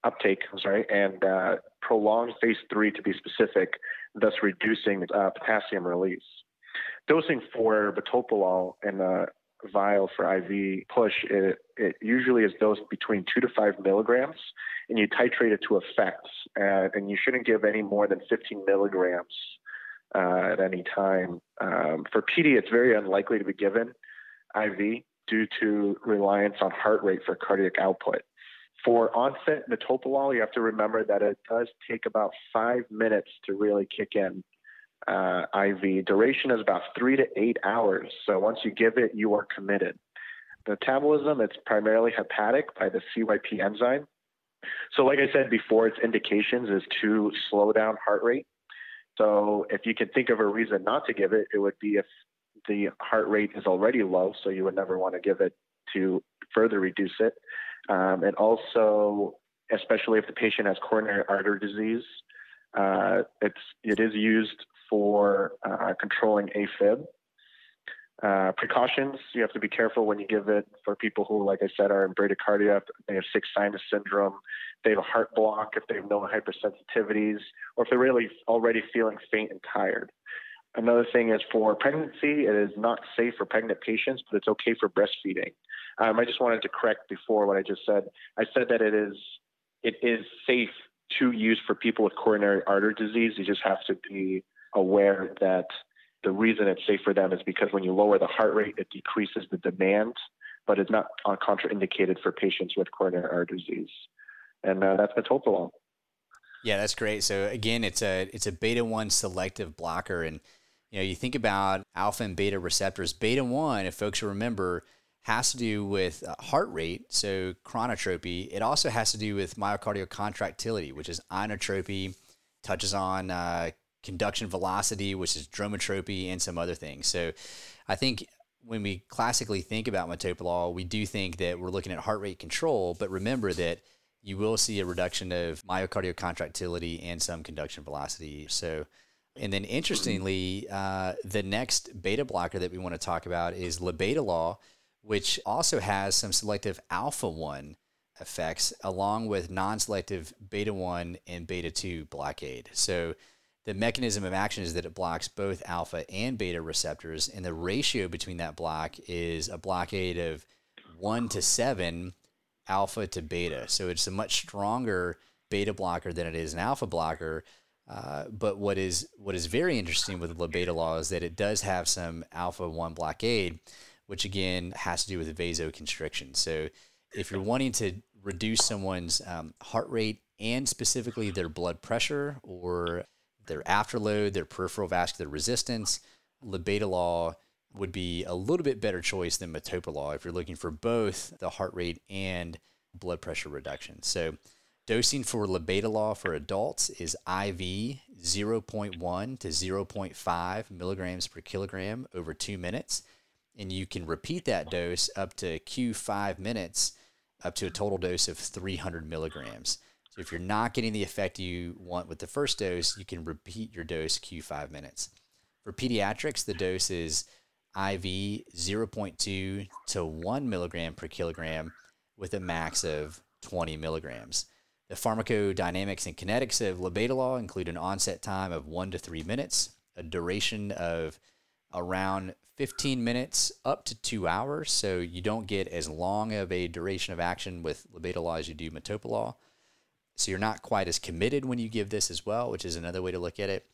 uptake, sorry, and uh, prolongs phase three to be specific, thus reducing uh, potassium release. Dosing for metoprolol in uh, vial for IV push, it, it usually is dosed between two to five milligrams, and you titrate it to effects. Uh, and you shouldn't give any more than 15 milligrams uh, at any time. Um, for PD, it's very unlikely to be given IV due to reliance on heart rate for cardiac output. For onset metoprolol, you have to remember that it does take about five minutes to really kick in uh, IV. Duration is about three to eight hours. So once you give it, you are committed. Metabolism, it's primarily hepatic by the CYP enzyme. So, like I said before, its indications is to slow down heart rate. So, if you can think of a reason not to give it, it would be if the heart rate is already low, so you would never want to give it to further reduce it. Um, and also, especially if the patient has coronary artery disease, uh, it's it is used for uh, controlling AFib. Uh, precautions, you have to be careful when you give it for people who, like I said, are in bradycardia, they have sick sinus syndrome, they have a heart block, if they have no hypersensitivities, or if they're really already feeling faint and tired. Another thing is for pregnancy, it is not safe for pregnant patients, but it's okay for breastfeeding. Um, I just wanted to correct before what I just said. I said that it is it is safe to use for people with coronary artery disease. You just have to be aware that the reason it's safe for them is because when you lower the heart rate, it decreases the demand, but it's not contraindicated for patients with coronary artery disease. And uh, that's metoprolol. Yeah, that's great. So again, it's a it's a beta one selective blocker, and you know you think about alpha and beta receptors. Beta one, if folks remember, has to do with uh, heart rate, so chronotropy. It also has to do with myocardial contractility, which is inotropy, touches on uh, conduction velocity, which is dromotropy, and some other things. So I think when we classically think about metoprolol, we do think that we're looking at heart rate control, but remember that you will see a reduction of myocardial contractility and some conduction velocity. So, and then interestingly, uh, the next beta blocker that we want to talk about is labetalol, which also has some selective alpha 1 effects along with non selective beta 1 and beta 2 blockade. So, the mechanism of action is that it blocks both alpha and beta receptors, and the ratio between that block is a blockade of 1 to 7 alpha to beta. So it's a much stronger beta blocker than it is an alpha blocker. Uh, but what is what is very interesting with the beta labetalol is that it does have some alpha one blockade, which again has to do with vasoconstriction. So if you're wanting to reduce someone's um, heart rate and specifically their blood pressure or their afterload, their peripheral vascular resistance, labetalol would be a little bit better choice than metoprolol if you're looking for both the heart rate and blood pressure reduction. So, dosing for labetalol for adults is IV 0.1 to 0.5 milligrams per kilogram over two minutes. And you can repeat that dose up to Q5 minutes up to a total dose of 300 milligrams. So, if you're not getting the effect you want with the first dose, you can repeat your dose Q5 minutes. For pediatrics, the dose is IV 0.2 to 1 milligram per kilogram with a max of 20 milligrams. The pharmacodynamics and kinetics of labetalol include an onset time of 1 to 3 minutes, a duration of around 15 minutes up to 2 hours, so you don't get as long of a duration of action with labetalol as you do metoprolol. So you're not quite as committed when you give this as well, which is another way to look at it.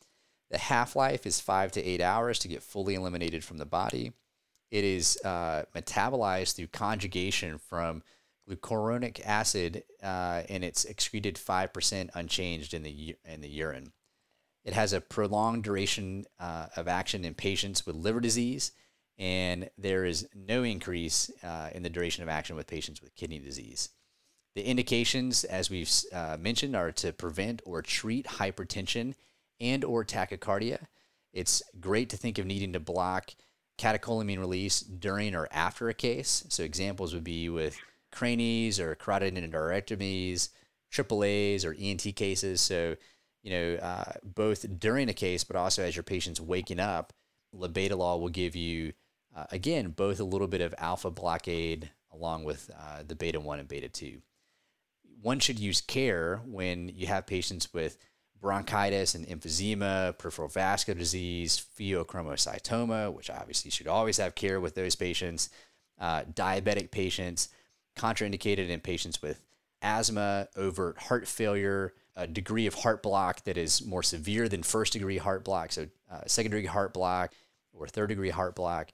The half life is five to eight hours to get fully eliminated from the body. It is uh, metabolized through conjugation from glucuronic acid, uh, and it's excreted five percent unchanged in the in the urine. It has a prolonged duration uh, of action in patients with liver disease, and there is no increase uh, in the duration of action with patients with kidney disease. The indications, as we've uh, mentioned, are to prevent or treat hypertension and or tachycardia. It's great to think of needing to block catecholamine release during or after a case. So examples would be with cranies or carotid endarterectomies, AAAs or ENT cases. So, you know, uh, both during a case, but also as your patient's waking up, labetalol will give you, uh, again, both a little bit of alpha blockade along with uh, the beta 1 and beta 2. One should use care when you have patients with bronchitis and emphysema, peripheral vascular disease, pheochromocytoma, which obviously should always have care with those patients, uh, diabetic patients, contraindicated in patients with asthma, overt heart failure, a degree of heart block that is more severe than first degree heart block, so uh, second degree heart block or third degree heart block,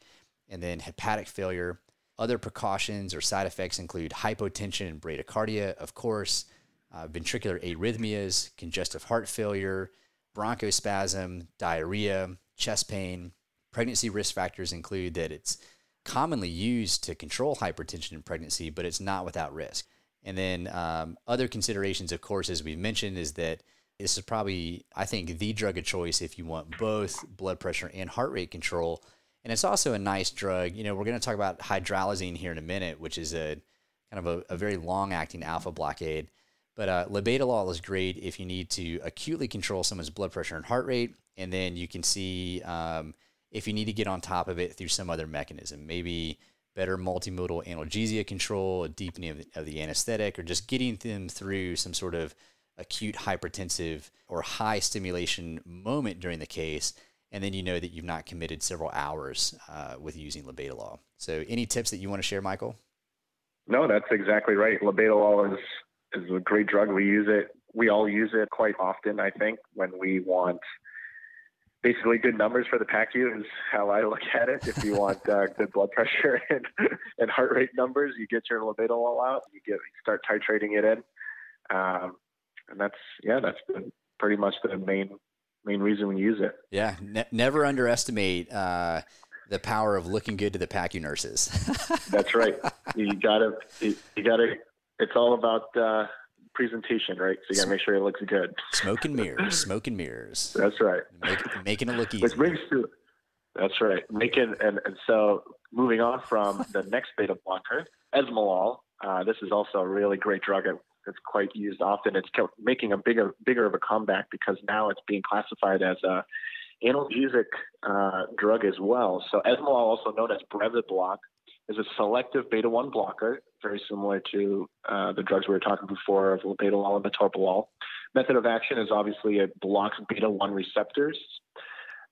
and then hepatic failure. Other precautions or side effects include hypotension and bradycardia, of course, uh, ventricular arrhythmias, congestive heart failure, bronchospasm, diarrhea, chest pain. Pregnancy risk factors include that it's commonly used to control hypertension in pregnancy, but it's not without risk. And then um, other considerations, of course, as we've mentioned, is that this is probably, I think, the drug of choice if you want both blood pressure and heart rate control. And it's also a nice drug. You know, we're going to talk about hydralazine here in a minute, which is a kind of a, a very long acting alpha blockade. But uh, labetalol is great if you need to acutely control someone's blood pressure and heart rate, and then you can see um, if you need to get on top of it through some other mechanism, maybe better multimodal analgesia control, a deepening of the, of the anesthetic, or just getting them through some sort of acute hypertensive or high stimulation moment during the case, and then you know that you've not committed several hours uh, with using labetalol. So, any tips that you want to share, Michael? No, that's exactly right. Labetalol is is a great drug. We use it. We all use it quite often. I think when we want basically good numbers for the PACU is how I look at it. If you want uh, good blood pressure and, and heart rate numbers, you get your labetalol out. You get start titrating it in, um, and that's yeah, that's pretty much the main main reason we use it. Yeah, ne- never underestimate. Uh, the power of looking good to the PACU nurses. that's right. You gotta, you, you gotta it's all about uh, presentation, right? So you got to make sure it looks good. Smoke and mirrors, smoke and mirors. That's right. Make, making it look easy. Which brings to that's right. Making and, and so moving on from the next beta blocker, esmolol. Uh, this is also a really great drug. It's quite used often. It's making a bigger bigger of a comeback because now it's being classified as a analgesic uh, drug as well. So esmolol, also known as Brevibloc, is a selective beta 1 blocker, very similar to uh, the drugs we were talking before of labetalol and metoprolol. Method of action is obviously it blocks beta 1 receptors.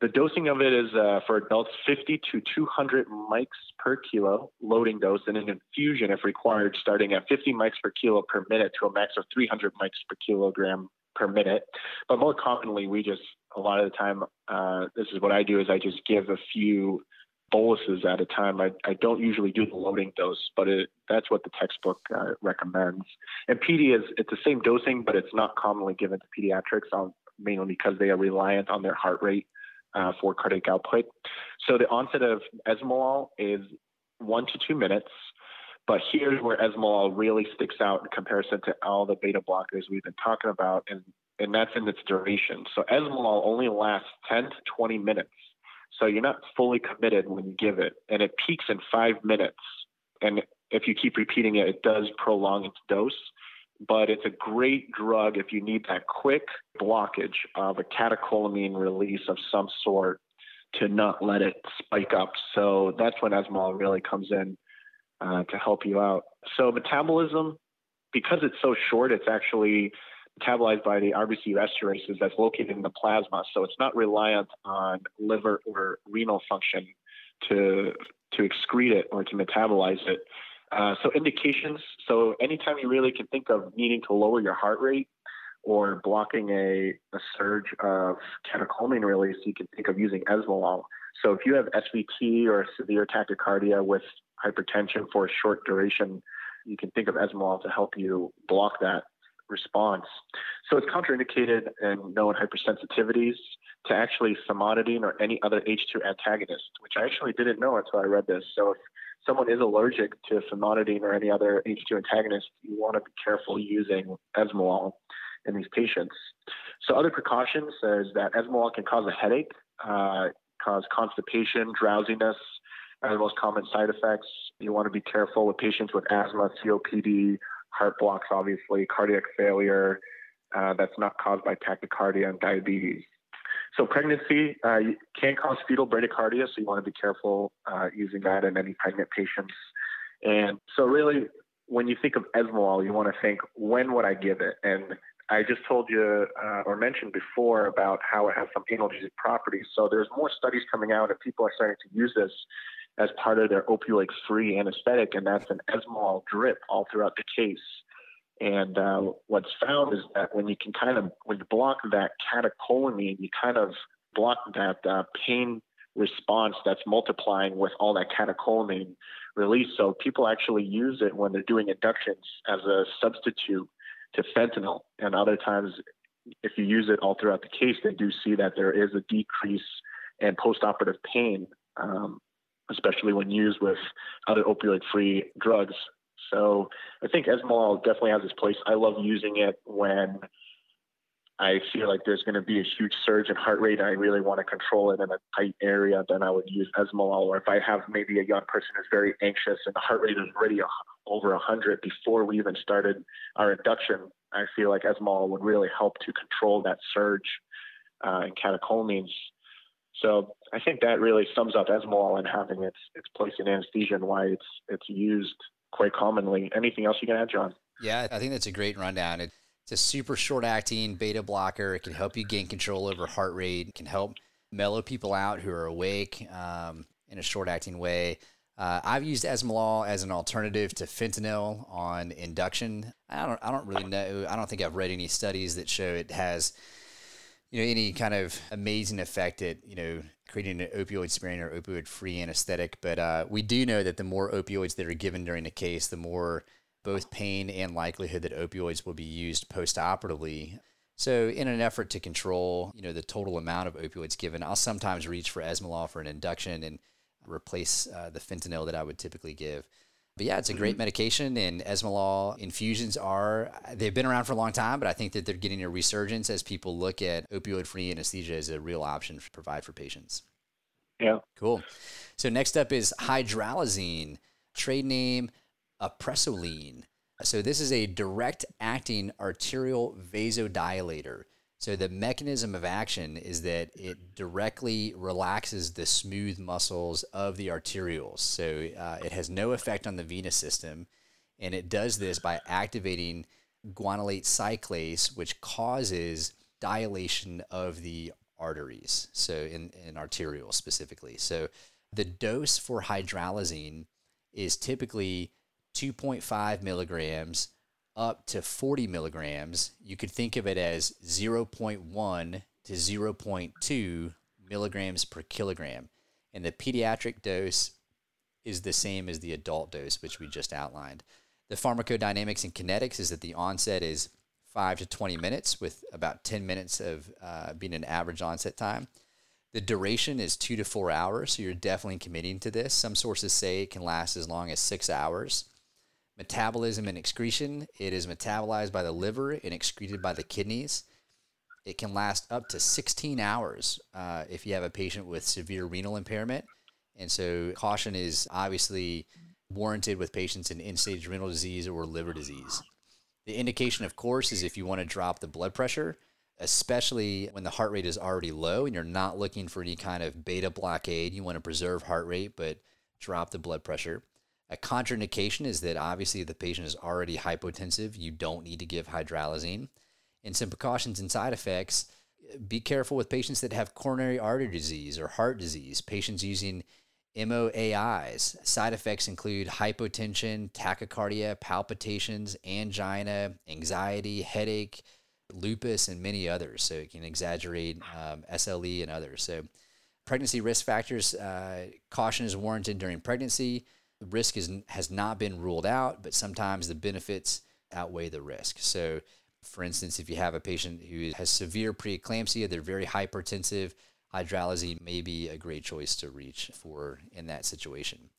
The dosing of it is uh, for adults 50 to 200 mics per kilo loading dose and an infusion if required, starting at 50 mics per kilo per minute to a max of 300 mics per kilogram per minute. But more commonly, we just a lot of the time, uh, this is what I do is I just give a few boluses at a time. I, I don't usually do the loading dose, but it, that's what the textbook uh, recommends. And PD is it's the same dosing, but it's not commonly given to pediatrics, um, mainly because they are reliant on their heart rate uh, for cardiac output. So the onset of esmolol is one to two minutes. But here's where esmolol really sticks out in comparison to all the beta blockers we've been talking about, and, and that's in its duration. So esmolol only lasts 10 to 20 minutes. So you're not fully committed when you give it, and it peaks in five minutes. And if you keep repeating it, it does prolong its dose. But it's a great drug if you need that quick blockage of a catecholamine release of some sort to not let it spike up. So that's when esmolol really comes in uh, to help you out. So metabolism, because it's so short, it's actually metabolized by the RBC esterases that's located in the plasma. So it's not reliant on liver or renal function to to excrete it or to metabolize it. Uh, so indications. So anytime you really can think of needing to lower your heart rate or blocking a, a surge of catecholamine release, you can think of using esmolol. So if you have SVT or severe tachycardia with hypertension for a short duration, you can think of esmolol to help you block that response. So it's contraindicated in known hypersensitivities to actually famotidine or any other H2 antagonist, which I actually didn't know until I read this. So if someone is allergic to famotidine or any other H2 antagonist, you want to be careful using esmolol in these patients. So other precautions is that esmolol can cause a headache, uh, cause constipation, drowsiness, are the most common side effects. You want to be careful with patients with asthma, COPD, heart blocks, obviously, cardiac failure uh, that's not caused by tachycardia and diabetes. So pregnancy uh, can cause fetal bradycardia, so you want to be careful uh, using that in any pregnant patients. And so really, when you think of esmolol, you want to think, when would I give it? And I just told you uh, or mentioned before about how it has some analgesic properties. So there's more studies coming out, and people are starting to use this as part of their opioid-free anesthetic, and that's an esmolol drip all throughout the case. And uh, what's found is that when you can kind of when you block that catecholamine, you kind of block that uh, pain response that's multiplying with all that catecholamine release. So people actually use it when they're doing inductions as a substitute to fentanyl. And other times, if you use it all throughout the case, they do see that there is a decrease in postoperative pain um, especially when used with other opioid free drugs. So I think esmolol definitely has its place. I love using it when I feel like there's going to be a huge surge in heart rate and I really want to control it in a tight area, then I would use esmolol. Or if I have maybe a young person who's very anxious and the heart rate is already over 100 before we even started our induction, I feel like esmolol would really help to control that surge uh, in catecholamines. So I think that really sums up esmolol and having its its place in anesthesia and why it's it's used quite commonly. Anything else you can add, John? Yeah, I think that's a great rundown. It, it's a super short acting beta blocker. It can help you gain control over heart rate. It can help mellow people out who are awake um, in a short acting way. Uh, I've used esmolol as an alternative to fentanyl on induction. I don't I don't really know. I don't think I've read any studies that show it has you know any kind of amazing effect at you know creating an opioid sparing or opioid free anesthetic. But uh, we do know that the more opioids that are given during the case the more both pain and likelihood that opioids will be used post-operatively. So in an effort to control you know the total amount of opioids given i'll sometimes reach for esmolol for an induction and replace uh, the fentanyl that i would typically give But yeah, it's a great mm-hmm. medication, and Esmolol infusions are, they've been around for a long time, but I think that they're getting a resurgence as people look at opioid free anesthesia as a real option to provide for patients. Yeah. Cool. So next up is hydralazine, trade name apresoline. So this is a direct acting arterial vasodilator. So the mechanism of action is that it directly relaxes the smooth muscles of the arterioles. So uh, it has no effect on the venous system, and it does this by activating guanylate cyclase, which causes dilation of the arteries. So in, in arterioles specifically. So the dose for hydralazine is typically 2.5 milligrams up to 40 milligrams, you could think of it as 0.1 to 0.2 milligrams per kilogram. And the pediatric dose is the same as the adult dose, which we just outlined. The pharmacodynamics and kinetics is that the onset is 5 to 20 minutes, with about 10 minutes of uh, being an average onset time. The duration is two to four hours, so you're definitely committing to this. Some sources say it can last as long as six hours. Metabolism and excretion it is metabolized by the liver and excreted by the kidneys. It can last up to 16 hours uh, if you have a patient with severe renal impairment. And so, caution is obviously warranted with patients in end stage renal disease or liver disease. The indication, of course, is if you want to drop the blood pressure, especially when the heart rate is already low and you're not looking for any kind of beta blockade. You want to preserve heart rate, but drop the blood pressure. A contraindication is that obviously the patient is already hypotensive. You don't need to give hydralazine. And some precautions and side effects be careful with patients that have coronary artery disease or heart disease, patients using MOAIs. Side effects include hypotension, tachycardia, palpitations, angina, anxiety, headache, lupus, and many others. So it can exaggerate um, SLE and others. So, pregnancy risk factors uh, caution is warranted during pregnancy the risk is, has not been ruled out, but sometimes the benefits outweigh the risk. So, for instance, if you have a patient who has severe preeclampsia, they're very hypertensive, hydralazine may be a great choice to reach for in that situation.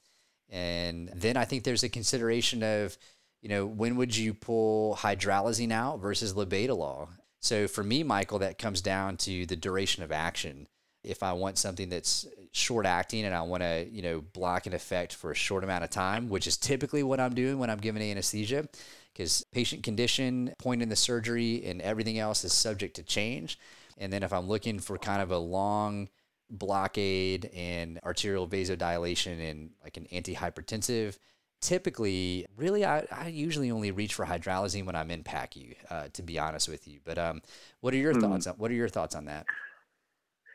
And then I think there's a consideration of, you know, when would you pull hydralazine out versus labetalol? So for me, Michael, that comes down to the duration of action. If I want something that's short acting and I want to, you know, block an effect for a short amount of time, which is typically what I'm doing when I'm giving anesthesia, because patient condition, point in the surgery, and everything else is subject to change. And then if I'm looking for kind of a long blockade and arterial vasodilation and like an antihypertensive, typically, really, I, I usually only reach for hydralazine when I'm in PACU, uh, to be honest with you. But um, what are your mm. thoughts? On, what are your thoughts on that?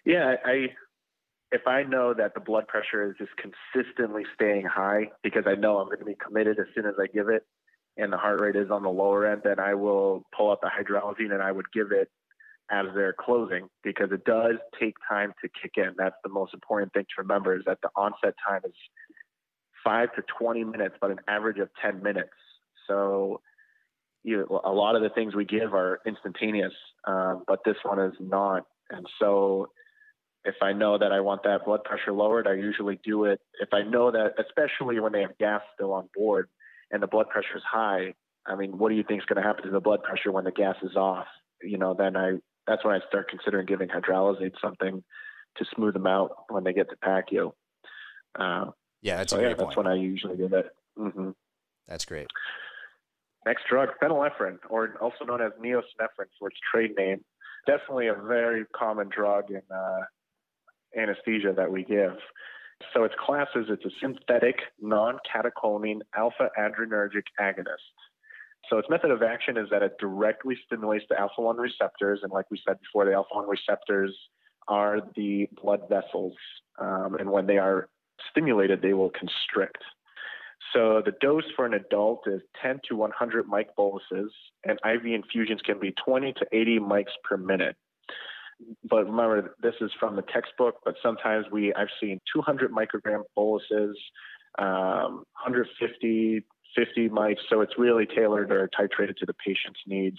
Yeah, I if I know that the blood pressure is just consistently staying high because I know I'm going to be committed as soon as I give it and the heart rate is on the lower end, then I will pull out the hydralazine and I would give it as they're closing because it does take time to kick in. That's the most important thing to remember is that the onset time is five to 20 minutes, but an average of 10 minutes. So you a lot of the things we give are instantaneous, um, but this one is not. And so if I know that I want that blood pressure lowered, I usually do it. If I know that, especially when they have gas still on board and the blood pressure is high, I mean, what do you think is going to happen to the blood pressure when the gas is off? You know, then I that's when I start considering giving hydralazine something to smooth them out when they get to PACU. Uh, yeah, that's so a great yeah, point. That's when I usually do that. Mm-hmm. That's great. Next drug, phenylephrine, or also known as neosynephrine for its trade name. Definitely a very common drug in uh, anesthesia that we give. So its classes, it's a synthetic non-catecholamine alpha adrenergic agonist. So its method of action is that it directly stimulates the alpha 1 receptors. And like we said before, the alpha 1 receptors are the blood vessels. Um, and when they are stimulated, they will constrict. So the dose for an adult is 10 to 100 mic boluses, and IV infusions can be 20 to 80 mics per minute but remember this is from the textbook but sometimes we i've seen 200 microgram boluses um, 150 50 mics so it's really tailored or titrated to the patient's needs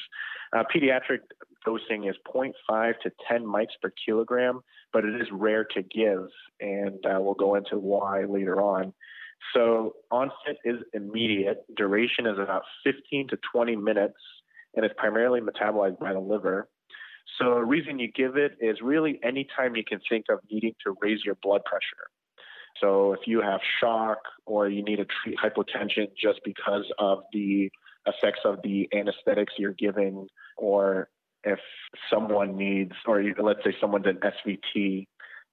uh, pediatric dosing is 0.5 to 10 mics per kilogram but it is rare to give and uh, we'll go into why later on So onset is immediate. Duration is about 15 to 20 minutes, and it's primarily metabolized by the liver. So the reason you give it is really anytime you can think of needing to raise your blood pressure. So if you have shock or you need to treat hypotension just because of the effects of the anesthetics you're giving, or if someone needs, or let's say someone's an SVT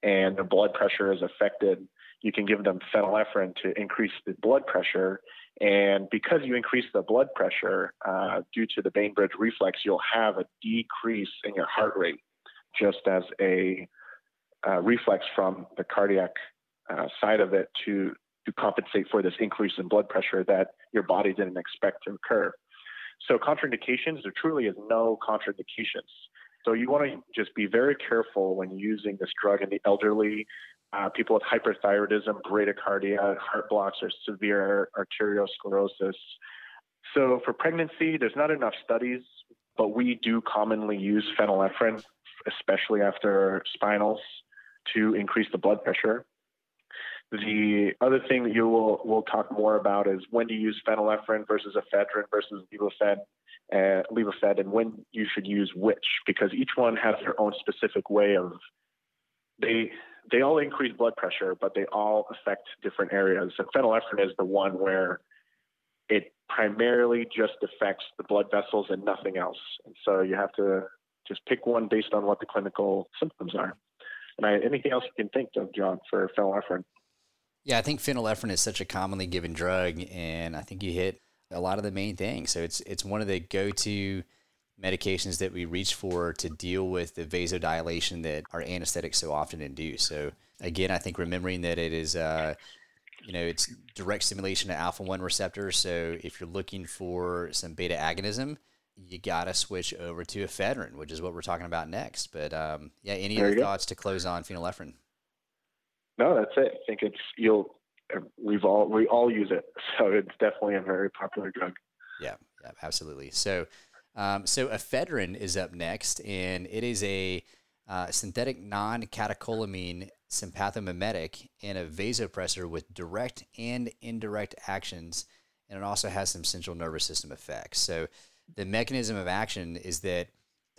and the blood pressure is affected, you can give them phenylephrine to increase the blood pressure. And because you increase the blood pressure uh, due to the Bainbridge reflex, you'll have a decrease in your heart rate, just as a uh, reflex from the cardiac uh, side of it to to compensate for this increase in blood pressure that your body didn't expect to occur. So contraindications, there truly is no contraindications. So you want to just be very careful when using this drug in the elderly, uh, people with hyperthyroidism, bradycardia, heart blocks, or severe arteriosclerosis. So for pregnancy, there's not enough studies, but we do commonly use phenylephrine, especially after spinals, to increase the blood pressure. The other thing that you will will talk more about is when to use phenylephrine versus ephedrine versus levophed, uh, levophed, and when you should use which, because each one has their own specific way of they they all increase blood pressure, but they all affect different areas. And phenylephrine is the one where it primarily just affects the blood vessels and nothing else. And so you have to just pick one based on what the clinical symptoms are. And I, anything else you can think of, John, for phenylephrine? Yeah, I think phenylephrine is such a commonly given drug, and I think you hit a lot of the main things. So it's it's one of the go-to medications that we reach for to deal with the vasodilation that our anesthetics so often induce. So again, I think remembering that it is, uh, you know, it's direct stimulation of alpha one receptors. So if you're looking for some beta agonism, you got to switch over to ephedrine, which is what we're talking about next. But um, yeah, any other thoughts to close on phenylephrine? No, that's it. I think it's you'll we've all we all use it, so it's definitely a very popular drug. Yeah, yeah, absolutely. So, um, so ephedrine is up next, and it is a uh, synthetic non-catecholamine sympathomimetic and a vasopressor with direct and indirect actions, and it also has some central nervous system effects. So, the mechanism of action is that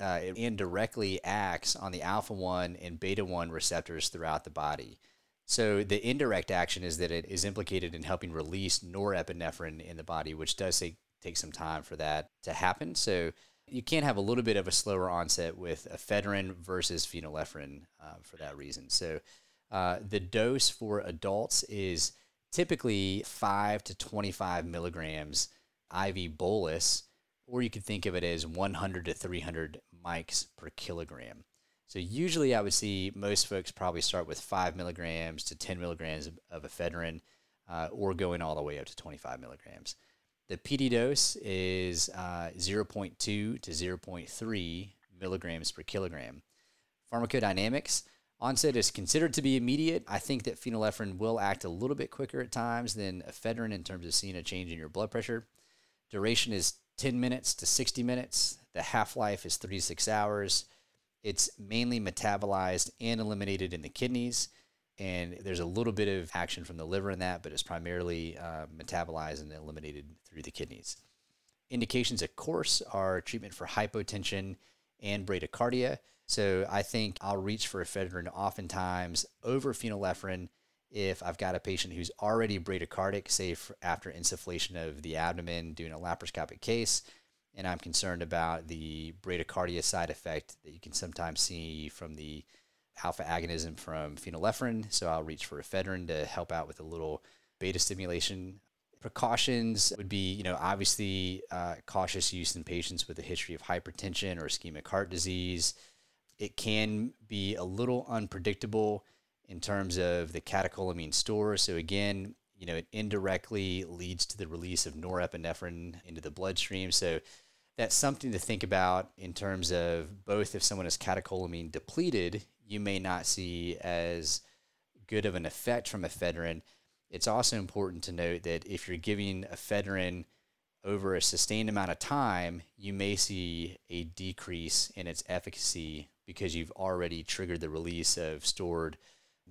uh, it indirectly acts on the alpha 1 and beta 1 receptors throughout the body. So the indirect action is that it is implicated in helping release norepinephrine in the body, which does take, take some time for that to happen. So you can't have a little bit of a slower onset with ephedrine versus phenylephrine uh, for that reason. So uh, the dose for adults is typically 5 to 25 milligrams IV bolus, or you could think of it as 100 to 300 mics per kilogram. So usually I would see most folks probably start with five milligrams to 10 milligrams of, of ephedrine uh, or going all the way up to 25 milligrams. The PD dose is uh, 0.2 to 0.3 milligrams per kilogram. Pharmacodynamics onset is considered to be immediate. I think that phenylephrine will act a little bit quicker at times than ephedrine in terms of seeing a change in your blood pressure. Duration is 10 minutes to 60 minutes. The half life is three to six hours. It's mainly metabolized and eliminated in the kidneys. And there's a little bit of action from the liver in that, but it's primarily uh, metabolized and eliminated through the kidneys. Indications, of course, are treatment for hypotension and bradycardia. So I think I'll reach for ephedrine oftentimes over phenylephrine if I've got a patient who's already bradycardic, say after insufflation of the abdomen, doing a laparoscopic case, and I'm concerned about the bradycardia side effect that you can sometimes see from the alpha agonism from phenylephrine. So I'll reach for ephedrine to help out with a little beta stimulation. Precautions would be, you know, obviously uh, cautious use in patients with a history of hypertension or ischemic heart disease. It can be a little unpredictable in terms of the catecholamine store. So again, you know, it indirectly leads to the release of norepinephrine into the bloodstream. So that's something to think about in terms of both if someone is catecholamine depleted, you may not see as good of an effect from ephedrine. It's also important to note that if you're giving ephedrine over a sustained amount of time, you may see a decrease in its efficacy because you've already triggered the release of stored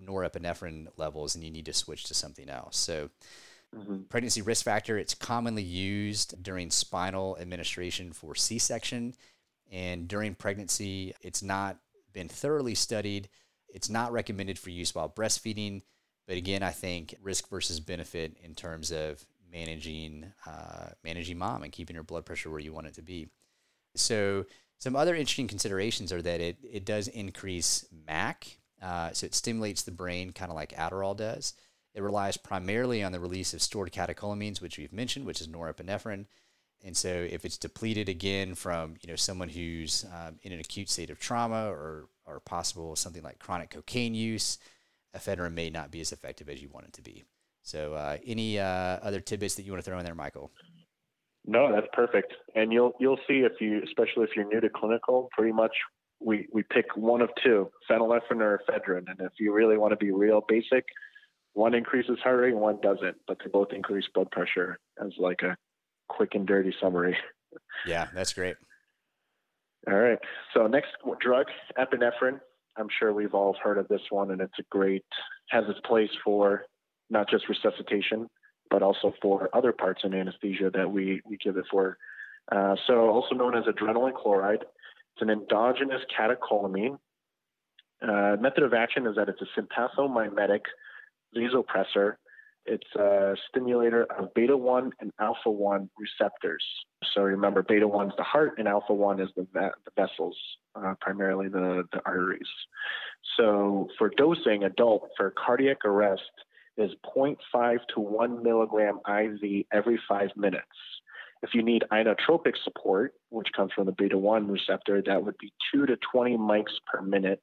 norepinephrine levels and you need to switch to something else. So, mm-hmm. pregnancy risk factor, it's commonly used during spinal administration for C section. And during pregnancy, it's not been thoroughly studied. It's not recommended for use while breastfeeding. But again, I think risk versus benefit in terms of managing uh, managing mom and keeping her blood pressure where you want it to be. So some other interesting considerations are that it, it does increase MAC, uh, so it stimulates the brain kind of like Adderall does. It relies primarily on the release of stored catecholamines, which we've mentioned, which is norepinephrine. And so, if it's depleted again from you know someone who's um, in an acute state of trauma or or possible something like chronic cocaine use, ephedrine may not be as effective as you want it to be. So, uh, any uh, other tidbits that you want to throw in there, Michael? No, that's perfect. And you'll you'll see if you, especially if you're new to clinical, pretty much we we pick one of two, phenylephrine or ephedrine. And if you really want to be real basic, one increases heart rate and one doesn't, but they both increase blood pressure as like a quick and dirty summary. Yeah, that's great. All right. So next drug, epinephrine. I'm sure we've all heard of this one, and it's a great has its place for not just resuscitation, but also for other parts in anesthesia that we, we give it for. Uh, so, also known as adrenaline chloride, it's an endogenous catecholamine. Uh, method of action is that it's a sympathomimetic vasopressor. It's a stimulator of beta 1 and alpha 1 receptors. So remember, beta 1 is the heart, and alpha 1 is the, the vessels, uh, primarily the, the arteries. So for dosing adult for cardiac arrest, is 0.5 to 1 milligram IV every five minutes. If you need inotropic support, which comes from the beta 1 receptor, that would be 2 to 20 mics per minute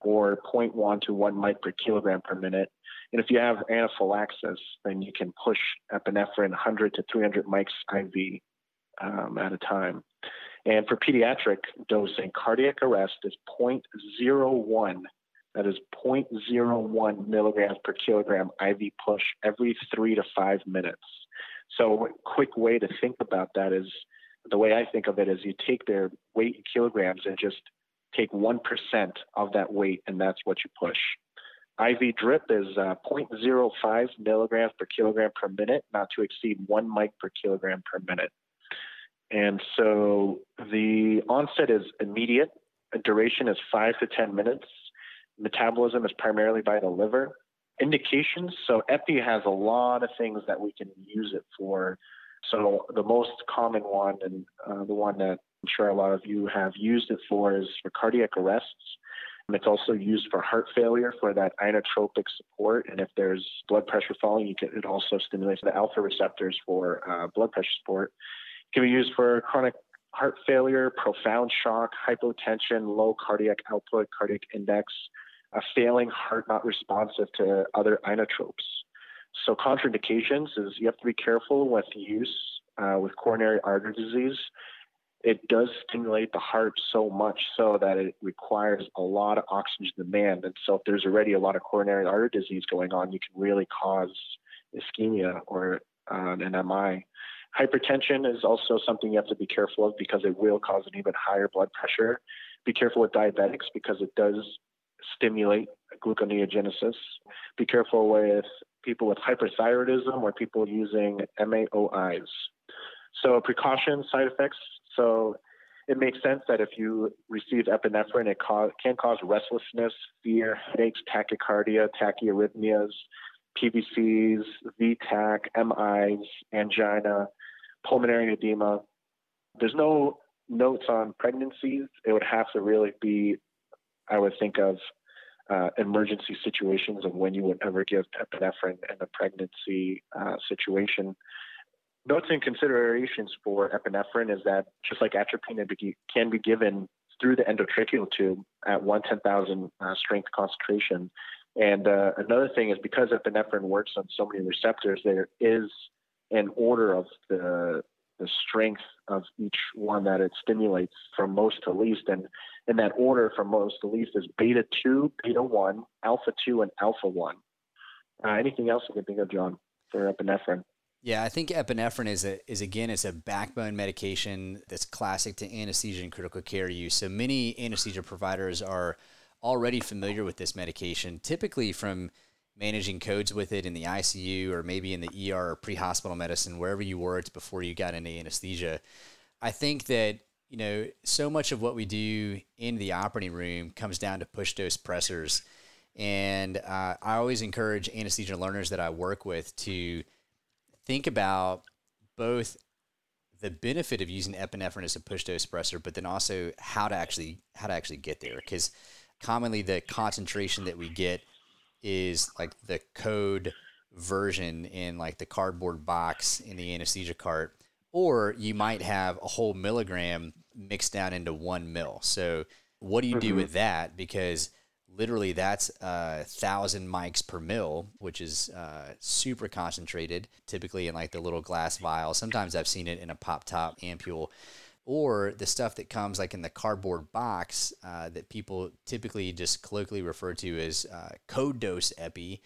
or 0.1 to 1 mic per kilogram per minute. And if you have anaphylaxis, then you can push epinephrine 100 to 300 mics IV um, at a time. And for pediatric dosing, cardiac arrest is 0.01 that is 0.01 milligrams per kilogram IV push every three to five minutes. So, a quick way to think about that is the way I think of it is you take their weight in kilograms and just take 1% of that weight, and that's what you push. IV drip is uh, 0.05 milligrams per kilogram per minute, not to exceed one mic per kilogram per minute. And so the onset is immediate. duration is five to 10 minutes. Metabolism is primarily by the liver. Indications so epi has a lot of things that we can use it for. So the most common one, and uh, the one that I'm sure a lot of you have used it for, is for cardiac arrests. And it's also used for heart failure for that inotropic support. And if there's blood pressure falling, can, it also stimulates the alpha receptors for uh, blood pressure support. It can be used for chronic heart failure, profound shock, hypotension, low cardiac output, cardiac index, a failing heart not responsive to other inotropes. So contraindications is you have to be careful with use uh, with coronary artery disease. It does stimulate the heart so much so that it requires a lot of oxygen demand. And so if there's already a lot of coronary artery disease going on, you can really cause ischemia or uh, an MI. Hypertension is also something you have to be careful of because it will cause an even higher blood pressure. Be careful with diabetics because it does stimulate gluconeogenesis. Be careful with people with hyperthyroidism or people using MAOIs. So precaution side effects. So it makes sense that if you receive epinephrine, it ca- can cause restlessness, fear, headaches, tachycardia, tachyarrhythmias, PVCs, VTAC, MIs, angina, pulmonary edema. There's no notes on pregnancies. It would have to really be, I would think of uh, emergency situations of when you would ever give epinephrine in a pregnancy uh, situation. Notes and considerations for epinephrine is that just like atropine, it can be given through the endotracheal tube at 1 10,000 uh, strength concentration. And uh, another thing is because epinephrine works on so many receptors, there is an order of the the strength of each one that it stimulates from most to least. And in that order from most to least is beta 2, beta 1, alpha 2, and alpha 1. Uh, anything else you can think of, John, for epinephrine? Yeah, I think epinephrine is a is again it's a backbone medication that's classic to anesthesia and critical care use. So many anesthesia providers are already familiar with this medication, typically from managing codes with it in the ICU or maybe in the ER or pre-hospital medicine, wherever you worked before you got into anesthesia, I think that you know so much of what we do in the operating room comes down to push dose pressors, and uh, I always encourage anesthesia learners that I work with to think about both the benefit of using epinephrine as a push dose pressor, but then also how to actually how to actually get there. Because commonly the concentration that we get is like the code version in like the cardboard box in the anesthesia cart, or you might have a whole milligram mixed down into one mil. So what do you mm-hmm. do with that? Because literally that's a thousand mics per mil, which is uh, super concentrated, typically in like the little glass vial. Sometimes I've seen it in a pop top ampule. Or the stuff that comes like in the cardboard box uh, that people typically just colloquially refer to as uh, code dose epi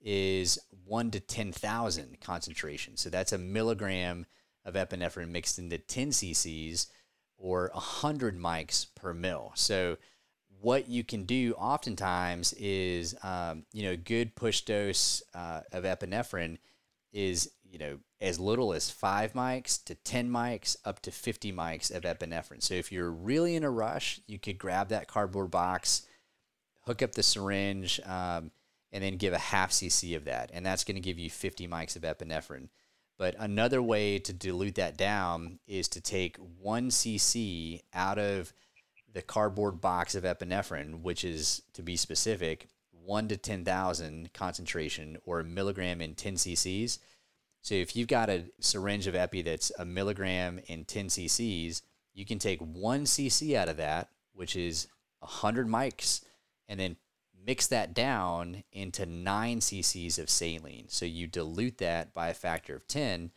is one to 10,000 concentration. So that's a milligram of epinephrine mixed into 10 cc's or 100 mics per mil. So what you can do oftentimes is, um, you know, good push dose uh, of epinephrine is, you know, as little as five mics to 10 mics up to 50 mics of epinephrine. So if you're really in a rush, you could grab that cardboard box, hook up the syringe, um, and then give a half cc of that. And that's going to give you 50 mics of epinephrine. But another way to dilute that down is to take one cc out of the cardboard box of epinephrine, which is to be specific, one to 10,000 concentration or a milligram in 10 cc's. So if you've got a syringe of epi that's a milligram in 10 cc's, you can take one cc out of that, which is 100 mics, and then mix that down into 9 cc's of saline. So you dilute that by a factor of 10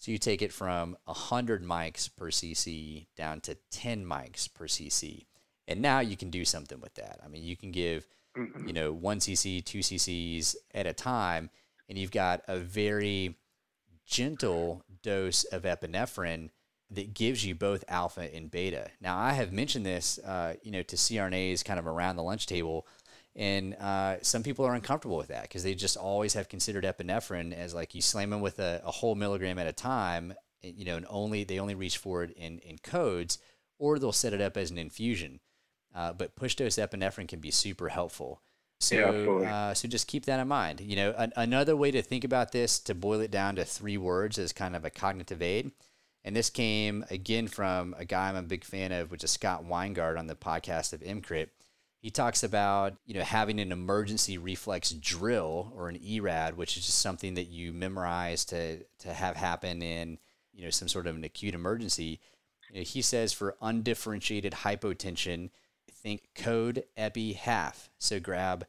so you take it from 100 mics per cc down to 10 mics per cc. And now you can do something with that. I mean, you can give, mm-hmm. you know, 1 cc, 2 cc's at a time, and you've got a very gentle dose of epinephrine that gives you both alpha and beta. Now, I have mentioned this, uh, you know, to CRNAs kind of around the lunch table and uh, some people are uncomfortable with that because they just always have considered epinephrine as like you slam them with a, a, whole milligram at a time, you know, and only they only reach for it in, in codes, or they'll set it up as an infusion. Uh, but push dose epinephrine can be super helpful. So, yeah, uh, so just keep that in mind. You know, an, another way to think about this, to boil it down to three words, as kind of a cognitive aid. And this came again from a guy I'm a big fan of, which is Scott Weingart on the podcast of EMCrit he talks about you know having an emergency reflex drill or an ERAD, which is just something that you memorize to to have happen in you know some sort of an acute emergency. You know, he says for undifferentiated hypotension, think code epi half. So grab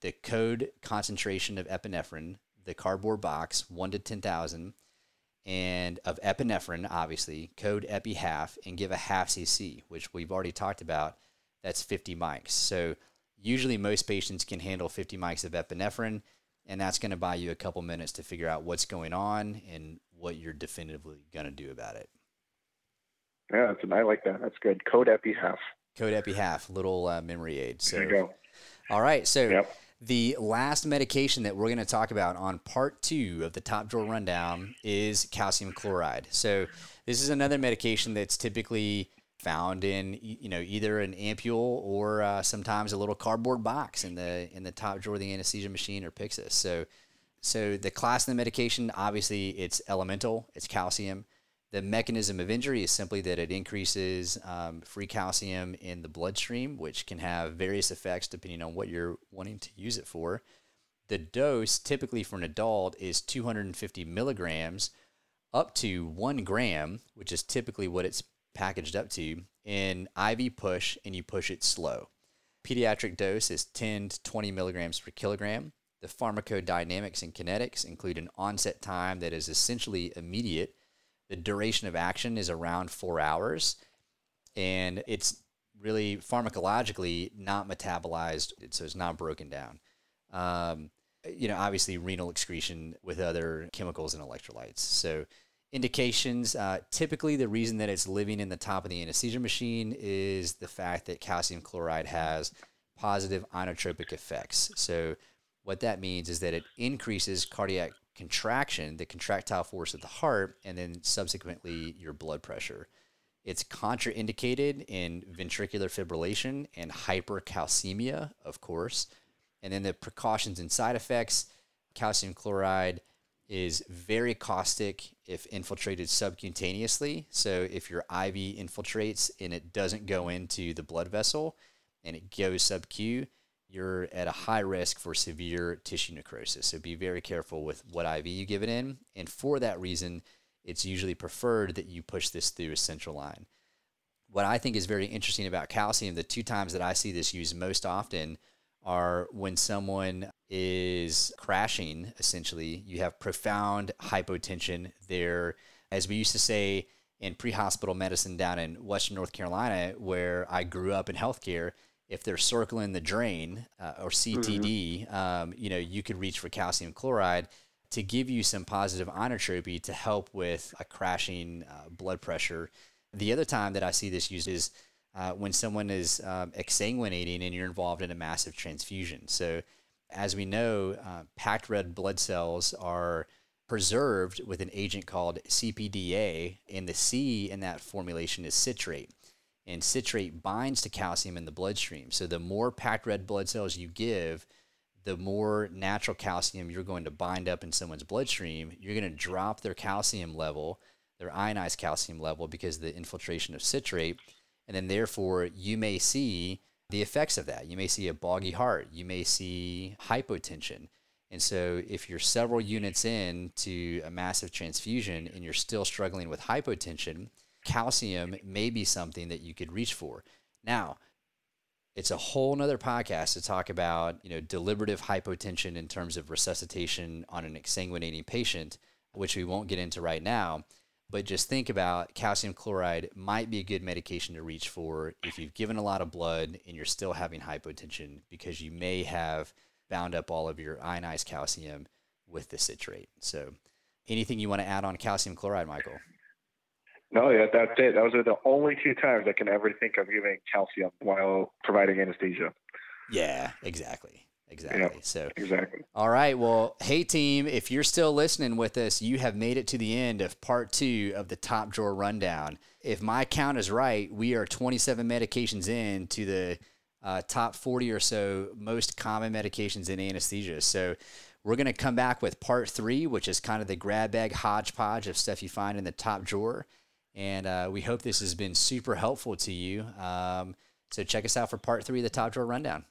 the code concentration of epinephrine, the cardboard box, one to ten thousand, and of epinephrine, obviously code epi half, and give a half cc, which we've already talked about that's 50 mics. So usually most patients can handle 50 mics of epinephrine, and that's going to buy you a couple minutes to figure out what's going on and what you're definitively going to do about it. Yeah, that's, I like that. That's good. Code Epi half. Code Epi half, little uh, memory aid. So, there you go. All right. So yep. the last medication that we're going to talk about on part two of the top drawer rundown is calcium chloride. So this is another medication that's typically found in you know either an ampule or uh, sometimes a little cardboard box in the in the top drawer of the anesthesia machine or Pyxis. So so the class of the medication obviously it's elemental, it's calcium. The mechanism of injury is simply that it increases um, free calcium in the bloodstream, which can have various effects depending on what you're wanting to use it for. The dose, typically for an adult, is 250 milligrams up to one gram, which is typically what it's packaged up to in IV push and you push it slow. Pediatric dose is 10 to 20 milligrams per kilogram. The pharmacodynamics and kinetics include an onset time that is essentially immediate. The duration of action is around four hours, and it's really pharmacologically not metabolized, so it's not broken down. Um, you know, obviously renal excretion with other chemicals and electrolytes. So indications. Uh, typically, the reason that it's living in the top of the anesthesia machine is the fact that calcium chloride has positive inotropic effects. So, what that means is that it increases cardiac contraction, the contractile force of the heart, and then subsequently your blood pressure. It's contraindicated in ventricular fibrillation and hypercalcemia, of course. And then the precautions and side effects calcium chloride is very caustic if infiltrated subcutaneously. So if your IV infiltrates and it doesn't go into the blood vessel and it goes sub-Q, you're at a high risk for severe tissue necrosis. So be very careful with what IV you give it in. And for that reason, it's usually preferred that you push this through a central line. What I think is very interesting about calcium, the two times that I see this used most often are when someone is crashing, essentially, you have profound hypotension there. As we used to say in pre hospital medicine down in Western North Carolina, where I grew up in healthcare, if they're circling the drain uh, or CTD, mm-hmm. um, you know, you could reach for calcium chloride to give you some positive inotropy to help with a crashing uh, blood pressure. The other time that I see this used is uh, when someone is um, exsanguinating and you're involved in a massive transfusion. So, as we know, uh, packed red blood cells are preserved with an agent called CPDA, and the C in that formulation is citrate. And citrate binds to calcium in the bloodstream. So, the more packed red blood cells you give, the more natural calcium you're going to bind up in someone's bloodstream. You're going to drop their calcium level, their ionized calcium level, because the infiltration of citrate and then therefore you may see the effects of that. You may see a boggy heart. You may see hypotension. And so, if you're several units in to a massive transfusion and you're still struggling with hypotension, calcium may be something that you could reach for. Now, it's a whole nother podcast to talk about, you know, deliberative hypotension in terms of resuscitation on an exsanguinating patient, which we won't get into right now. But just think about calcium chloride might be a good medication to reach for if you've given a lot of blood and you're still having hypotension because you may have bound up all of your ionized calcium with the citrate. So, anything you want to add on calcium chloride, Michael? No, yeah, that's it. Those are the only two times I can ever think of giving calcium while providing anesthesia. Yeah, exactly. Exactly. Yep, so exactly. All right. Well, hey team, if you're still listening with us, you have made it to the end of part two of the top drawer rundown. If my count is right, we are 27 medications in to the uh, top 40 or so most common medications in anesthesia. So we're going to come back with part three, which is kind of the grab bag hodgepodge of stuff you find in the top drawer. And uh, we hope this has been super helpful to you. Um, so check us out for part three of the top drawer rundown.